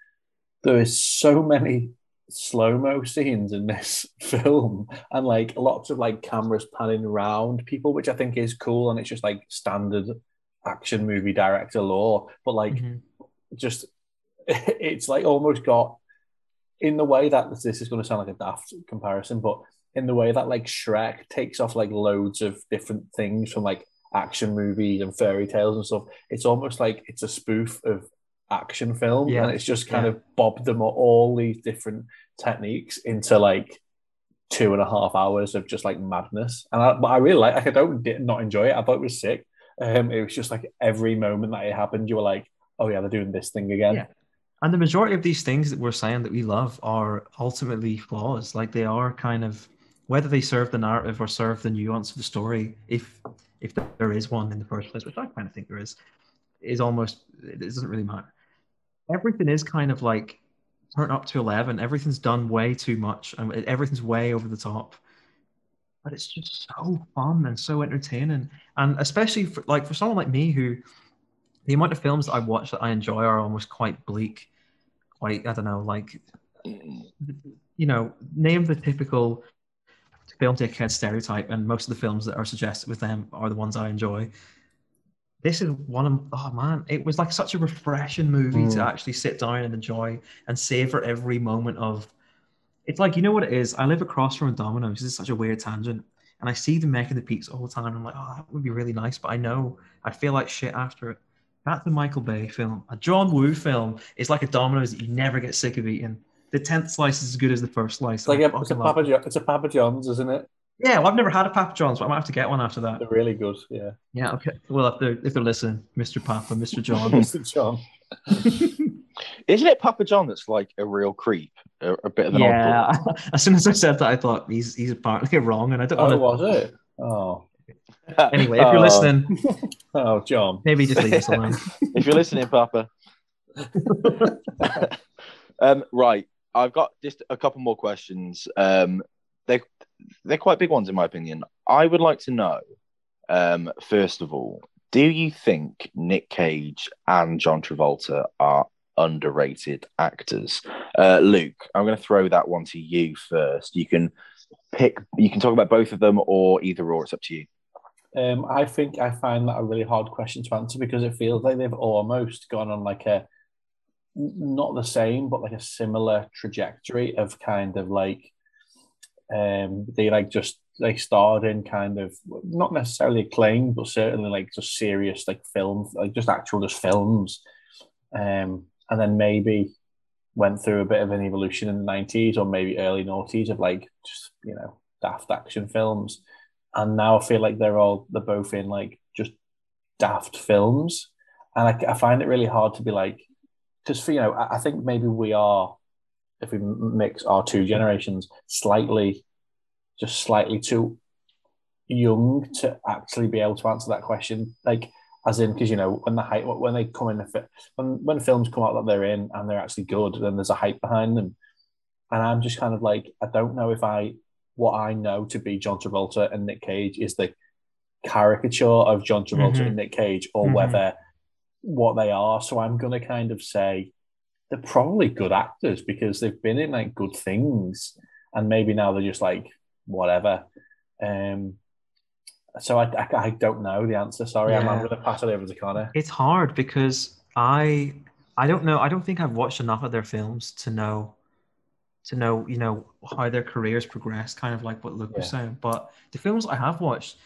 there is so many slow mo scenes in this *laughs* film and like lots of like cameras panning around people which i think is cool and it's just like standard action movie director law. But like Mhm. just *laughs* it's like almost got in the way that this is going to sound like a daft comparison, but in the way that like Shrek takes off like loads of different things from like action movies and fairy tales and stuff. It's almost like it's a spoof of action film, Yeah. and it's just kind Yeah. of bobbed them all, these different techniques into like two and a half hours of just like madness. And I, but I really like. Like I don't did not enjoy it. I thought it was sick. Um, it was just like every moment that it happened, you were like, oh yeah, they're doing this thing again. Yeah. And the majority of these things that we're saying that we love are ultimately flaws. Like they are kind of whether they serve the narrative or serve the nuance of the story, if if there is one in the first place, which I kind of think there is, is almost it doesn't really matter. Everything is kind of like turned up to eleven. Everything's done way too much, and everything's way over the top. But it's just so fun and so entertaining, and especially for like for someone like me who the amount of films that I watch that I enjoy are almost quite bleak, I don't know, like you know, name the typical film dickhead stereotype, and most of the films that are suggested with them are the ones I enjoy. This is one of oh man, it was like such a refreshing movie to Mm. actually sit down and enjoy and savor every moment of. It's like you know what it is. I live across from a Domino's. This is such a weird tangent, and I see them making the pizza all the time. And I'm like, oh, that would be really nice, but I know I feel like shit after it. That's a Michael Bay film. A John Woo film is like a Domino's that you never get sick of eating. The tenth slice is as good as the first slice. It's like I a, it's a Papa jo- it's a Papa John's, isn't it? Yeah, well, I've never had a Papa John's, but I might have to get one after that. They're really good. Yeah, Yeah, okay. Well, if they're if they're listening, Mr. Papa, Mr. *laughs* John. Mr. John. *laughs* Isn't it Papa John that's like a real creep, a, a bit of an oddball? yeah. *laughs* as soon as I said that, I thought he's he's apparently wrong, and I don't Oh, want was it? Oh, to. *laughs* Anyway, if you're Oh, listening, *laughs* oh, John. maybe just leave us alone. *laughs* if you're listening, Papa. um, right, I've got just a couple more questions. Um, they they're quite big ones in my opinion. I would like to know, um, first of all, do you think Nick Cage and John Travolta are underrated actors? Uh, Luke, I'm going to throw that one to you first. You can pick. You can talk about both of them, or either or. It's up to you. Um, I think I find that a really hard question to answer because it feels like they've almost gone on like a not the same, but like a similar trajectory of kind of like um they like just they starred in kind of not necessarily acclaimed, but certainly like just serious like films, like just actual just films. Um, and then maybe went through a bit of an evolution in the nineties or maybe early noughties of like just you know daft action films and now I feel like they're all they're both in like just daft films, and I, I find it really hard to be like, because for you know I, I think maybe we are, if we mix our two generations, slightly, just slightly too young to actually be able to answer that question. Like as in, because you know when the hype when they come in the when when films come out that they're in and they're actually good, then there's a hype behind them, and I'm just kind of like I don't know if I what I know to be John Travolta and Nick Cage is the caricature of John Travolta Mhm. and Nick Cage, or Mhm. whether what they are. So I'm gonna kind of say they're probably good actors because they've been in like good things, and maybe now they're just like whatever. Um, so I, I, I don't know the answer. Sorry, I'm, I'm gonna pass it over to Connor. It's hard because I I don't know. I don't think I've watched enough of their films to know to know you know how their careers progress. Kind of like what Luke was saying. But the films I have watched,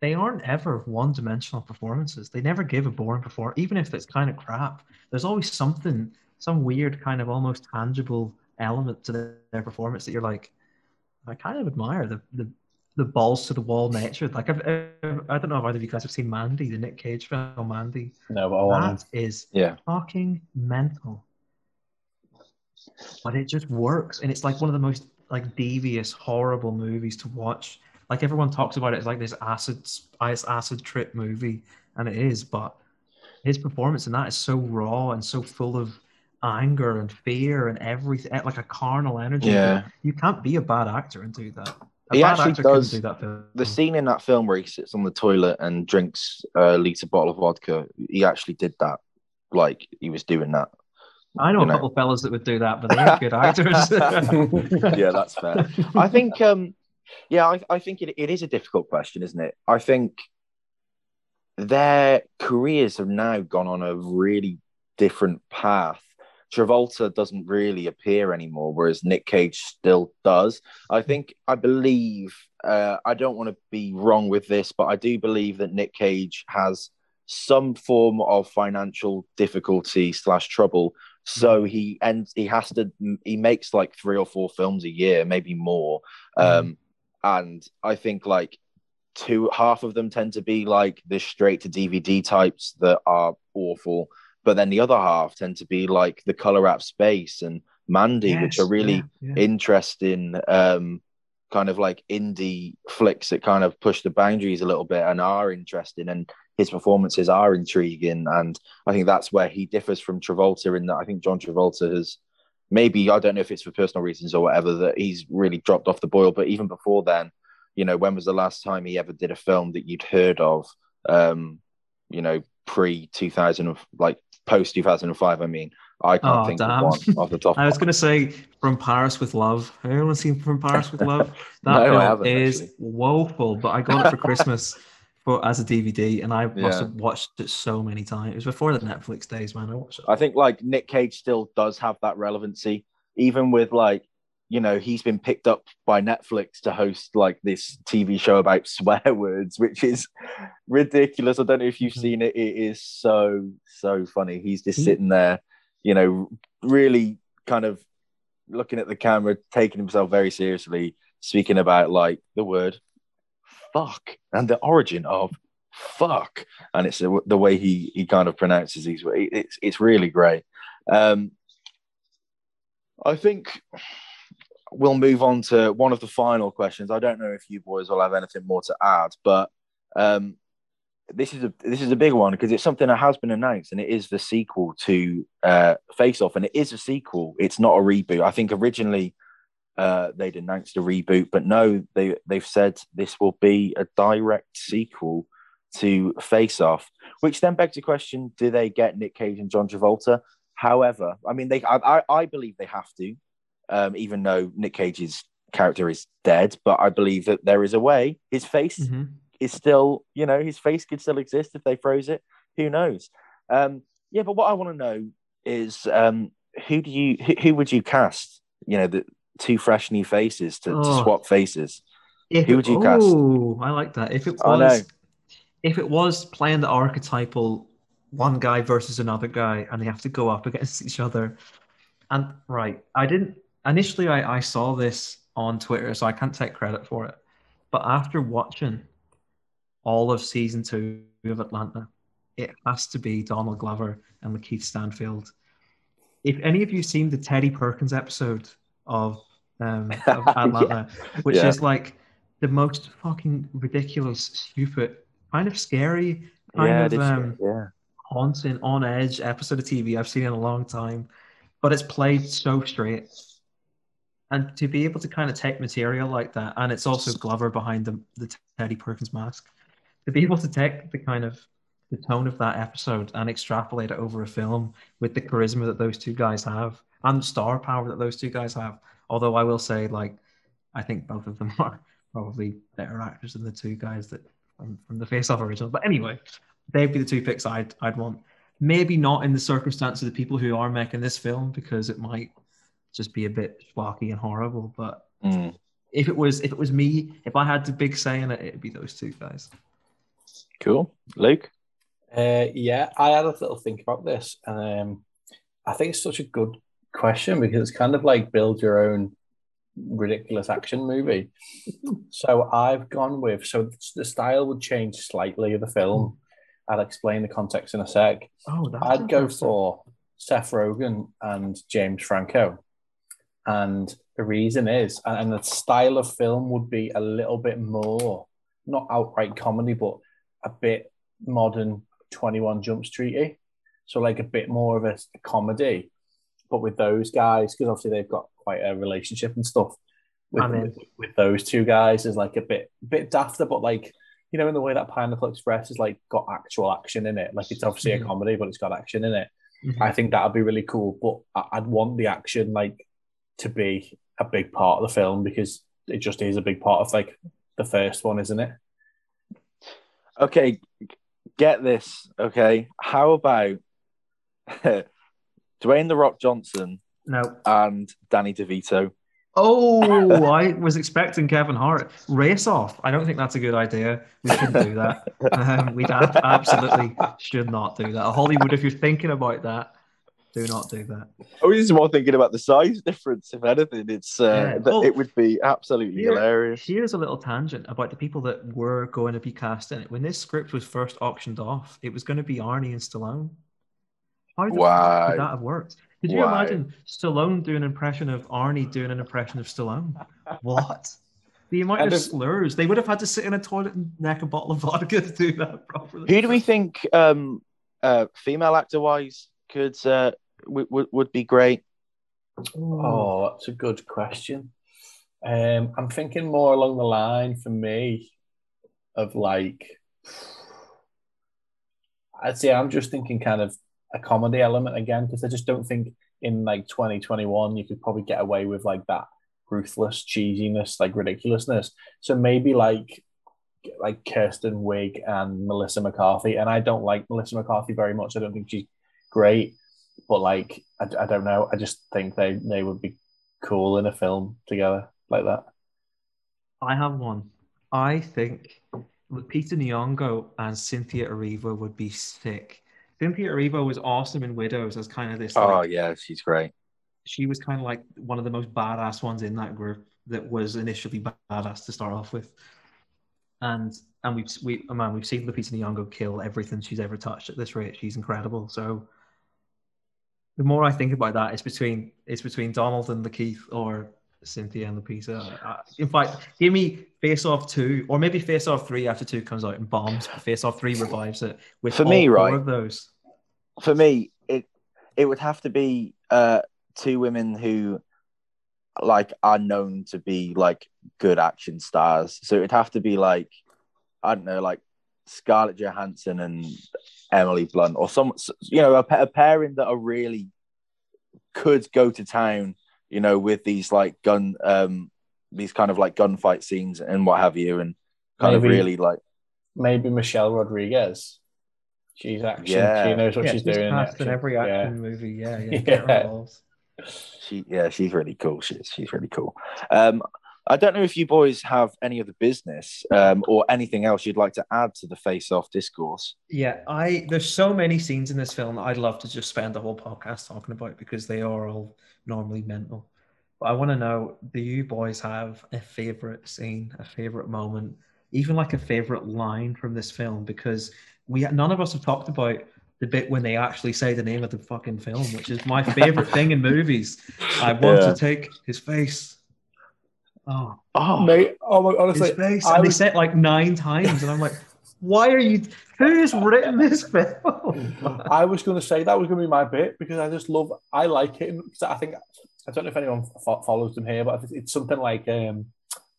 they aren't ever one-dimensional performances. They never give a boring performance, even if it's kind of crap. There's always something, some weird kind of almost tangible element to their, their performance that you're like, I kind of admire the the the balls to the wall nature. Like I've, I've- I don't know if either of you guys have seen Mandy, the Nick Cage film Mandy. No, but I want That is Yeah. fucking mental. But it just works, and it's like one of the most like devious, horrible movies to watch. Like everyone talks about it as like this acid, this acid trip movie, and it is. But his performance in that is so raw and so full of anger and fear and everything, eh, like a carnal energy. Yeah. you can't be a bad actor and do that. A He actually does- do that film. The scene in that film where he sits on the toilet and drinks uh, a liter bottle of vodka, he actually did that. Like he was doing that. I know you a know. couple fellas that would do that, but they ain't good actors. *laughs* yeah, that's fair. I think, um, yeah, I, I think it, it is a difficult question, isn't it? I think their careers have now gone on a really different path. Travolta doesn't really appear anymore, whereas Nick Cage still does. I think, I believe, uh, I don't want to be wrong with this, but I do believe that Nick Cage has some form of financial difficulty slash trouble so he ends he has to he makes like three or four films a year maybe more. Um and i think like two half of them tend to be like the straight to dvd types that are awful but then the other half tend to be like the Color Out of Space and mandy which are really yeah, yeah. interesting um kind of like indie flicks that kind of push the boundaries a little bit and are interesting. And his performances are intriguing and i think that's where he differs from travolta in that i think john travolta has maybe i don't know if it's for personal reasons or whatever that he's really dropped off the boil but even before then you know when was the last time he ever did a film that you'd heard of um you know pre 2000 like post 2005 i mean i can't Oh, think damn. of one off the top *laughs* I was going to say From Paris with Love. Anyone seen From Paris with Love? *laughs* That No, film is actually. woeful, but I got it for *laughs* Christmas for as a DVD, and I must Yeah. have watched it so many times. It was before the Netflix days, man. I watched it. I think like Nick Cage still does have that relevancy, even with like, you know, he's been picked up by Netflix to host like this TV show about *laughs* swear words, which is ridiculous. I don't know if you've Mhm. seen it. It is so, so funny. He's just sitting there, you know, really kind of looking at the camera, taking himself very seriously, speaking about like the word fuck and the origin of fuck. And it's the, way he, he kind of pronounces these. It's, it's really great. Um, I think we'll move on to one of the final questions. I don't know if you boys will have anything more to add, but um, this is a this is a big one because it's something that has been announced, and it is the sequel to uh, Face Off, and it is a sequel. It's not a reboot. I think originally uh, they'd announced a reboot, but no, they they've said this will be a direct sequel to Face Off, which then begs the question: Do they get Nick Cage and John Travolta? However, I mean, they I, I, believe they have to, um, even though Nick Cage's character is dead. But I believe that there is a way. His face Mhm. is still, you know, his face could still exist if they froze it. Who knows? Um, yeah, but what I want to know is um, who do you who, who would you cast? You know, the two fresh new faces to, to Oh. swap faces. If Who would you cast? Oh, I like that. If it was, if it was playing the archetypal one guy versus another guy, and they have to go up against *laughs* each other, and right, I didn't initially. I, I saw this on Twitter, so I can't take credit for it. But after watching all of season two of Atlanta, it has to be Donald Glover and Lakeith Stanfield. If any of you seen the Teddy Perkins episode of um, *laughs* of Atlanta, which Yeah. is like the most fucking ridiculous, stupid, kind of scary, kind yeah, of um, yeah. haunting, on edge episode of TV I've seen in a long time. But it's played so straight. And to be able to kind of take material like that, and it's also Glover behind the, the Teddy Perkins mask, to be able to take the kind of the tone of that episode and extrapolate it over a film with the charisma that those two guys have and star power that those two guys have. Although I will say, like, I think both of them *laughs* are probably better actors than the two guys that from, from the Face Off original. But anyway, they'd be the two picks I'd I'd want. Maybe not in the circumstance of the people who are making this film because it might just be a bit schlocky and horrible. But Mm. if it was if it was me, if I had the big say in it, it'd be those two guys. Cool. Luke? Uh, yeah, I had a little think about this, and um, I think it's such a good question because it's kind of like build your own ridiculous action movie. so I've gone with so the style would change slightly of the film. I'll explain the context in a sec. Oh, I'd go for Seth Rogen and James Franco, and the reason is, and, the style of film would be a little bit more, not outright comedy, but a bit modern 21 Jump Streety. So, like a bit more of a comedy, but with those guys, because obviously they've got quite a relationship and stuff. With, I'm with, with those two guys is like a bit bit dafter, but like you know, in the way that Pineapple Express has like got actual action in it. Like it's obviously Mhm. a comedy, but it's got action in it. Mhm. I think that'd be really cool. But I'd want the action like to be a big part of the film because it just is a big part of like the first one, isn't it? Okay, get this. Okay, how about *laughs* Dwayne the Rock Johnson No. and Danny DeVito? Oh, *laughs* I was expecting Kevin Hart. Race off. I don't think that's a good idea. We shouldn't do that. Um, we ab- absolutely should not do that. Hollywood, if you're thinking about that, do not do that. I was just more thinking about the size difference. If anything, it's uh, Yeah. Oh. it would be absolutely Here- hilarious. Here's a little tangent about the people that were going to be cast in it. When this script was first auctioned off, it was going to be Arnie and Stallone. How the fuck Wow. would that have worked? Could you Wow. imagine Stallone doing an impression of Arnie doing an impression of Stallone? *laughs* What? The amount And of if- slurs. They would have had to sit in a toilet and neck a bottle of vodka to do that properly. Who do we think, um, uh, female actor wise, could uh, w- w- would be great? Oh, that's a good question. Um, I'm thinking more along the line for me of like, *sighs* I'd say I'm just thinking kind of a comedy element again because I just don't think in like 2021 you could probably get away with like that ruthless cheesiness, like ridiculousness. So maybe like like Kirsten Wiig and Melissa McCarthy, and I don't like Melissa McCarthy very much. I don't think she's great, but like I, I don't know. I just think they they would be cool in a film together like that. I have one. I think Lupita Nyong'o and Cynthia Erivo would be sick. Cynthia Erivo was awesome in Widows as kind of this. Oh Like, yeah, she's great. she was kind of like one of the most badass ones in that group that was initially badass to start off with. And and we've we oh man we've seen Lupita Nyong'o kill everything she's ever touched at this rate. She's incredible. So the more I think about that, it's between it's between Donald and LaKeith or Cynthia and Lupita. Uh, in fact, give me Face Off two or maybe Face Off three after two comes out and bombs. Face Off three revives it with For me, right, of those. For me, it it would have to be uh, two women who like are known to be like good action stars. So it'd have to be like I don't know, like Scarlett Johansson and Emily Blunt, or some you know a, a pairing that are really could go to town. You know, with these like gun, um, these kind of like gunfight scenes and what have you, and kind of really like Maybe Michelle Rodriguez. She's action. Yeah. She knows what yeah, she's doing. in cast in action. every Yeah. action movie. Yeah, yeah. *laughs* Yeah. She, yeah, she's really cool. She is. She's really cool. Um, I don't know if you boys have any other business um, or anything else you'd like to add to the face-off discourse. Yeah, I there's so many scenes in this film that I'd love to just spend the whole podcast talking about because they are all normally mental. But I want to know, do you boys have a favorite scene, a favorite moment, even like a favorite line from this film? Because we none of us have talked about the bit when they actually say the name of the fucking film, which is my favorite *laughs* thing in movies. I want Yeah. to take his face. Oh, Oh, Mate, oh my, honestly, his face. I and they was- say it like nine times, and I'm like, why are you? Who's written this film? *laughs* I was going to say that was going to be my bit because I just love, I like it. And I think, I don't know if anyone fo- follows them here, but it's something like um,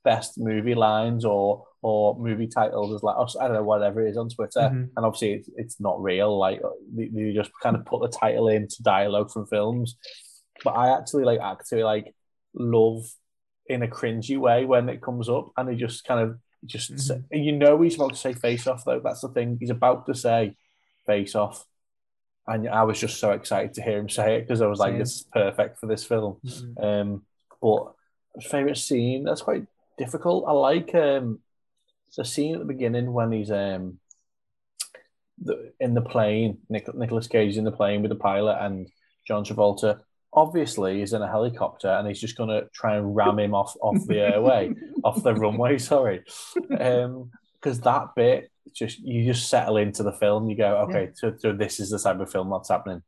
best movie lines or or movie titles is like, I don't know, whatever it is on Twitter. Mhm. And obviously it's, it's not real. Like they, they just kind of put the title into dialogue from films. But I actually like actually like love in a cringy way when it comes up and he just kind of just Mhm. you know he's about to say face off though. That's the thing. He's about to say face off. And I was just so excited to hear him say it because I was like, Same. this is perfect for this film. Mhm. Um, but favorite scene that's quite difficult. I like um, the scene at the beginning when he's um, the, in the plane. Nicholas Cage is in the plane with the pilot and John Travolta. Obviously, he's in a helicopter and he's just going to try and ram him off off the airway, off the runway. *laughs* Sorry, because that bit just you just settle into the film. You go, okay, so, so this is the type of film that's happening.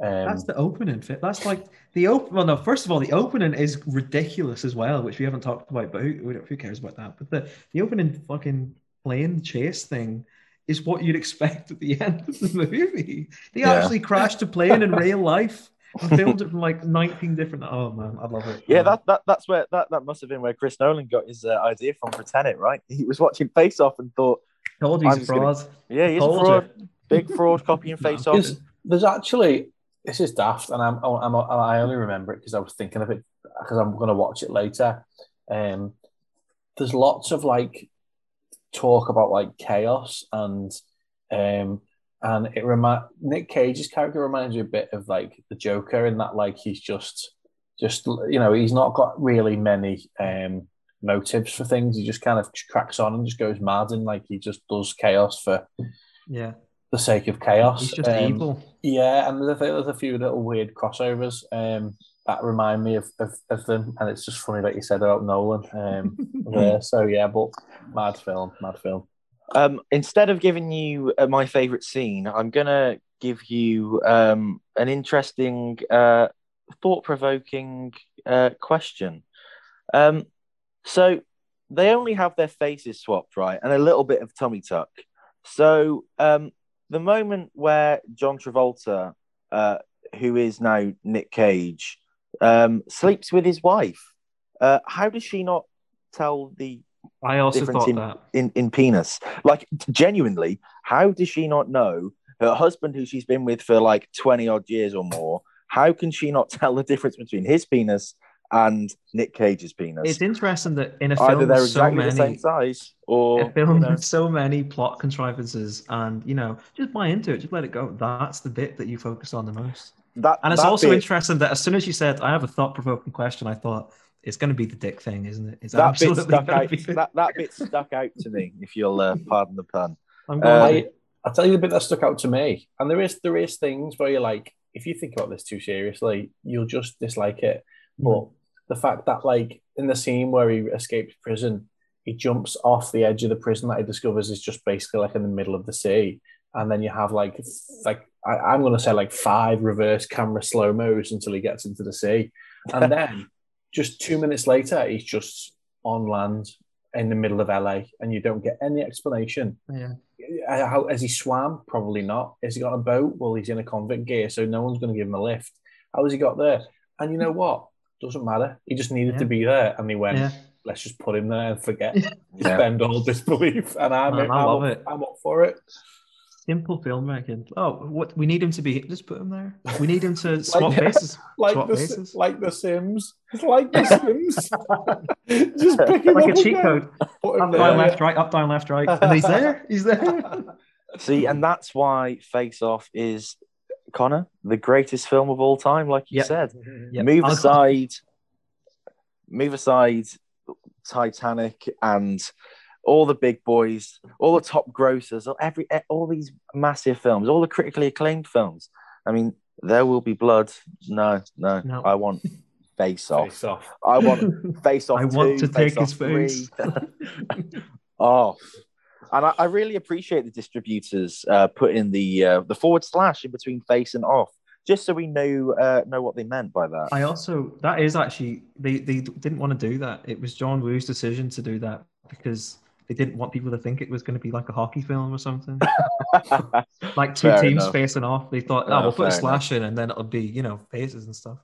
Um, That's the opening fit. That's like the open. Well, no. First of all, the opening is ridiculous as well, which we haven't talked about. But who, who cares about that? But the the opening fucking plane chase thing is what you'd *laughs* expect at the end of the movie. They Yeah. actually crashed a plane in real life filmed it from like 19 different. Oh man, I love it. Yeah, that, that that's where that, that must have been where Chris Nolan got his uh, idea from for Tenet, right? He was watching Face Off and thought, told you I'm gonna- fraud. "Yeah, he's a Told fraud, you. big fraud, copying *laughs* Face Off." There's, there's actually this is daft, and I'm, I'm I only remember it because I was thinking of it because I'm going to watch it later. Um, there's lots of like talk about like chaos and um and it remind Nick Cage's character reminds me a bit of like the Joker in that like he's just just you know he's not got really many um motives for things he just kind of cracks on and just goes mad and like he just does chaos for Yeah, the sake of chaos he's just Um, evil. yeah, and there's a, there's a few little weird crossovers um, that remind me of, of, of them, and it's just funny that you said about Nolan um, *laughs* there. So yeah, but mad film, mad film. Um, instead of giving you uh, my favorite scene, I'm gonna give you um, an interesting, uh, thought-provoking uh, question. Um, so they only have their faces swapped, right, and a little bit of tummy tuck. So um, the moment where John Travolta, uh, who is now Nick Cage, um, sleeps with his wife, uh, how does she not tell the I also thought in- that. in, in penis. Like genuinely, how does she not know her husband who she's been with for like 20 odd years or more? How can she not *laughs* tell the difference between his penis and Nick Cage's penis? It's interesting that in a Either film they're with so exactly the same size or a film you know, with so many plot contrivances, and you know, just buy into it, just let it go. That's the bit that you focus on the most. that And it's also bit, interesting that as soon as you said, "I have a thought-provoking question," I thought it's going to be the dick thing, isn't it? It's that bit absolutely stuck out that, that bit stuck out to me, if you'll uh, pardon the pun. I'm going. I I'll tell you the bit that stuck out to me, and there is there is things where you're like, if you think about this too seriously, you'll just dislike it. But the fact that like in the scene where he escapes prison, he jumps off the edge of the prison that he discovers is just basically like in the middle of the sea, and then you have like like I, I'm gonna say like five reverse camera slow mos until he gets into the sea, and *laughs* then just two minutes later he's just on land in the middle of LA, and you don't get any explanation. yeah. Uh, How has he swam? Probably not. Has he got a boat? Well, he's in a convict gear, so no one's going to give him a lift. How has he got there? And you know what? Doesn't matter. He just needed Yeah. to be there, and he went. Yeah. Let's just put him there and forget. Yeah. *laughs* Spend all disbelief, and I'm, Man, I'm up. I'm up for it. Simple filmmaking. Oh, what we need him to be? Just put him there. We need him to *laughs* swap Like- faces. *laughs* Like Swap the faces. like the Sims. It's like the Sims. *laughs* just pick him like up a cheat again, code. Up, down, left, right. Up, down, left, right. And he's there. He's there. See, and that's why Face Off is Connor, the greatest film of all time, like you Yep. said. Yep. move I'll- aside move aside titanic and all the big boys all the top grossers all every all these massive films all the critically acclaimed films i mean there will be blood no no, No. i want face off Face off. i want face *laughs* off I want to take Face his face. three. *laughs* *laughs* off and I, I really appreciate the distributors uh, putting the uh, the forward slash in between face and off just so we know uh, know what they meant by that I also that is actually they they didn't want to do that. It was John Woo's decision to do that because they didn't want people to think it was going to be like a hockey film or something. *laughs* like two Fair teams enough. facing off. They thought, oh, No, we'll put a slash in, and then it'll be you know faces and stuff.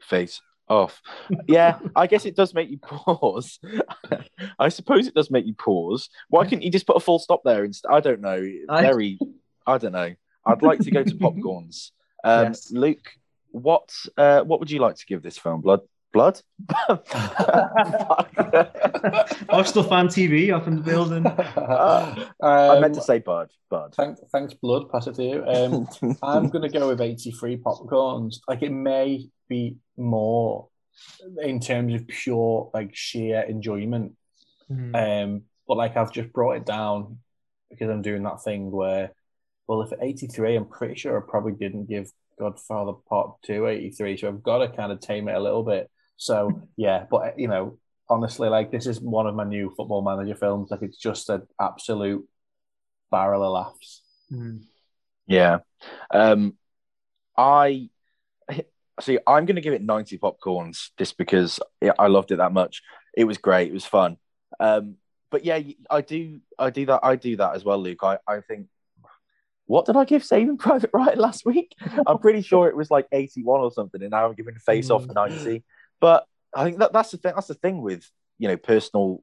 face off. Yeah, I guess it does make you pause. *laughs* I suppose it does make you pause. Why couldn't you just put a full stop there instead? I don't know. I- Very, I don't know. I'd like to go to *laughs* popcorns. Um, Yes. Luke, what uh, what would you like to give this film? Blood, blood. Arsenal fan TV up in the building. I meant to Um, say bud, bud. Thank, thanks, blood. Pass it to you. Um, *laughs* I'm going to go with 83 popcorns. Like it may be more in terms of pure like sheer enjoyment. Hmm. Um, but like I've just brought it down because I'm doing that thing where, well, if at 83, I'm pretty sure I probably didn't give Godfather Part 2 83, so I've got to kind of tame it a little bit. So yeah, but you know, honestly, like this is one of my new football manager films. Like it's just an absolute barrel of laughs. Hmm. Yeah. Um, I see. I'm going to give it 90 popcorns just because I loved it that much. It was great. It was fun. Um, but yeah, I do. I do that. I do that as well, Luke. I, I think. What did I give Saving Private Ryan last week? I'm pretty sure it was like 81 or something, and now I'm giving Face Off 90. But I think that that's the thing. That's the thing with you know personal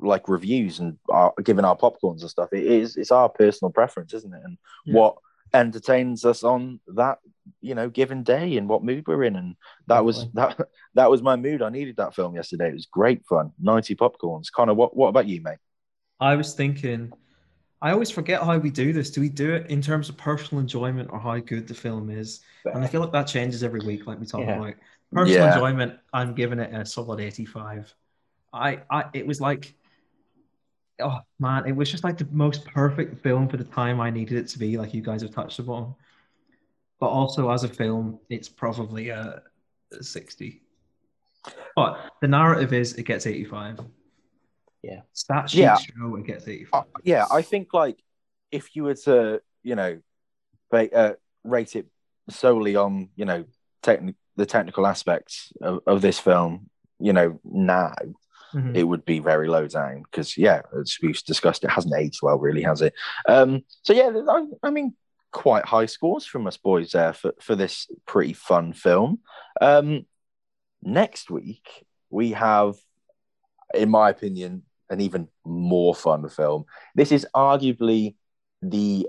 like reviews and our, giving our popcorns and stuff. It is it's our personal preference, isn't it? And yeah. what entertains us on that you know given day and what mood we're in and that was that that was my mood i needed that film yesterday it was great fun 90 popcorns connor what what about you mate i was thinking i always forget how we do this do we do it in terms of personal enjoyment or how good the film is and i feel like that changes every week like we talk yeah. about personal yeah. enjoyment i'm giving it a solid 85 i i it was like oh man, it was just like the most perfect film for the time I needed it to be, like you guys have touched upon. But also as a film, it's probably a, a 60. But the narrative is it gets 85. Yeah. Stat sheet yeah. show it gets 85. Uh, yeah, I think like if you were to, you know, uh, rate it solely on, you know, techni- the technical aspects of, of this film, you know, now, mm-hmm. it would be very low down because yeah, as we've discussed, it hasn't aged well, really, has it? Um, so yeah, I, I, mean, quite high scores from us boys there for for this pretty fun film. Um, next week we have, in my opinion, an even more fun film. This is arguably the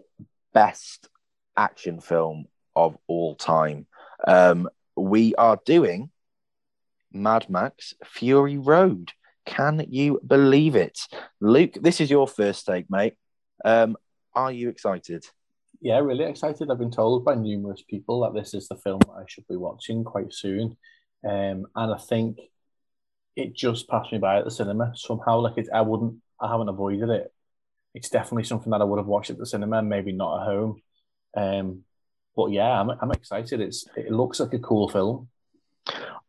best action film of all time. Um, we are doing Mad Max Fury Road. Can you believe it? Luke, this is your first take, mate. Um, are you excited? Yeah, really excited. I've been told by numerous people that this is the film I should be watching quite soon. Um, and I think it just passed me by at the cinema somehow. Like it, I wouldn't, I haven't avoided it. It's definitely something that I would have watched at the cinema, maybe not at home. Um, but yeah, I'm, I'm excited. It's it looks like a cool film.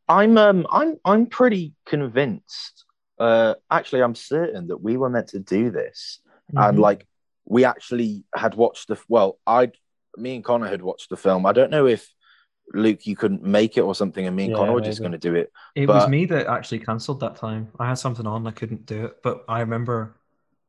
I'm um I'm I'm pretty convinced uh, actually, I'm certain that we were meant to do this, mm-hmm. and like we actually had watched the well, I, me and Connor had watched the film. I don't know if Luke, you couldn't make it or something, and me and yeah, Connor were just going to do it. It but... was me that actually cancelled that time. I had something on, I couldn't do it, but I remember.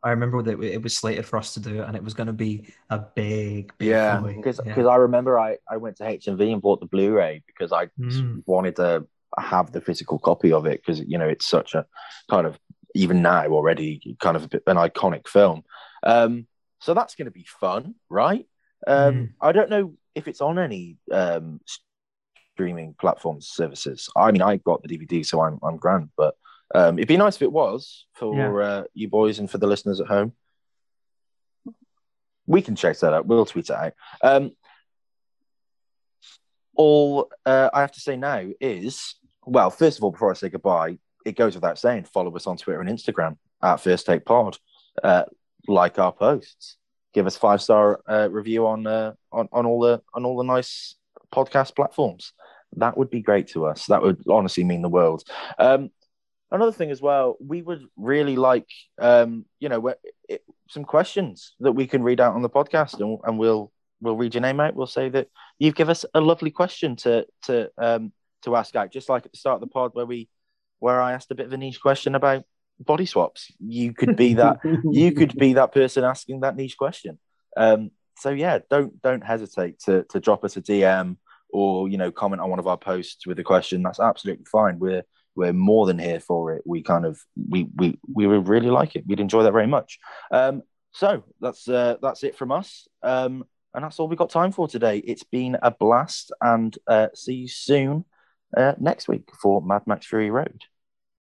I remember that it was slated for us to do it, and it was going to be a big, big yeah. Because yeah. I remember I, I went to HMV and bought the Blu-ray because I mm. wanted to have the physical copy of it because you know it's such a kind of even now already kind of an iconic film. Um, so that's going to be fun, right? Um, mm. I don't know if it's on any um, streaming platforms services. I mean, I got the DVD, so I'm I'm grand. But um, it'd be nice if it was for yeah. uh, you boys and for the listeners at home. We can check that out. We'll tweet it out. Um, all uh, I have to say now is well, first of all, before I say goodbye, it goes without saying, follow us on Twitter and Instagram at First Take Pod. Uh, like our posts, give us five star uh, review on, uh, on on all the on all the nice podcast platforms. That would be great to us. That would honestly mean the world. Um, another thing as well, we would really like, um, you know, it, some questions that we can read out on the podcast, and, and we'll we'll read your name out. We'll say that you've given us a lovely question to to um, to ask out, just like at the start of the pod where we where I asked a bit of a niche question about body swaps. You could be that *laughs* you could be that person asking that niche question. Um, so yeah, don't don't hesitate to to drop us a DM or you know comment on one of our posts with a question. That's absolutely fine. We're we're more than here for it. We kind of we we we would really like it. We'd enjoy that very much. Um, so that's uh, that's it from us. Um, and that's all we've got time for today. It's been a blast, and uh, see you soon uh, next week for Mad Max Fury Road.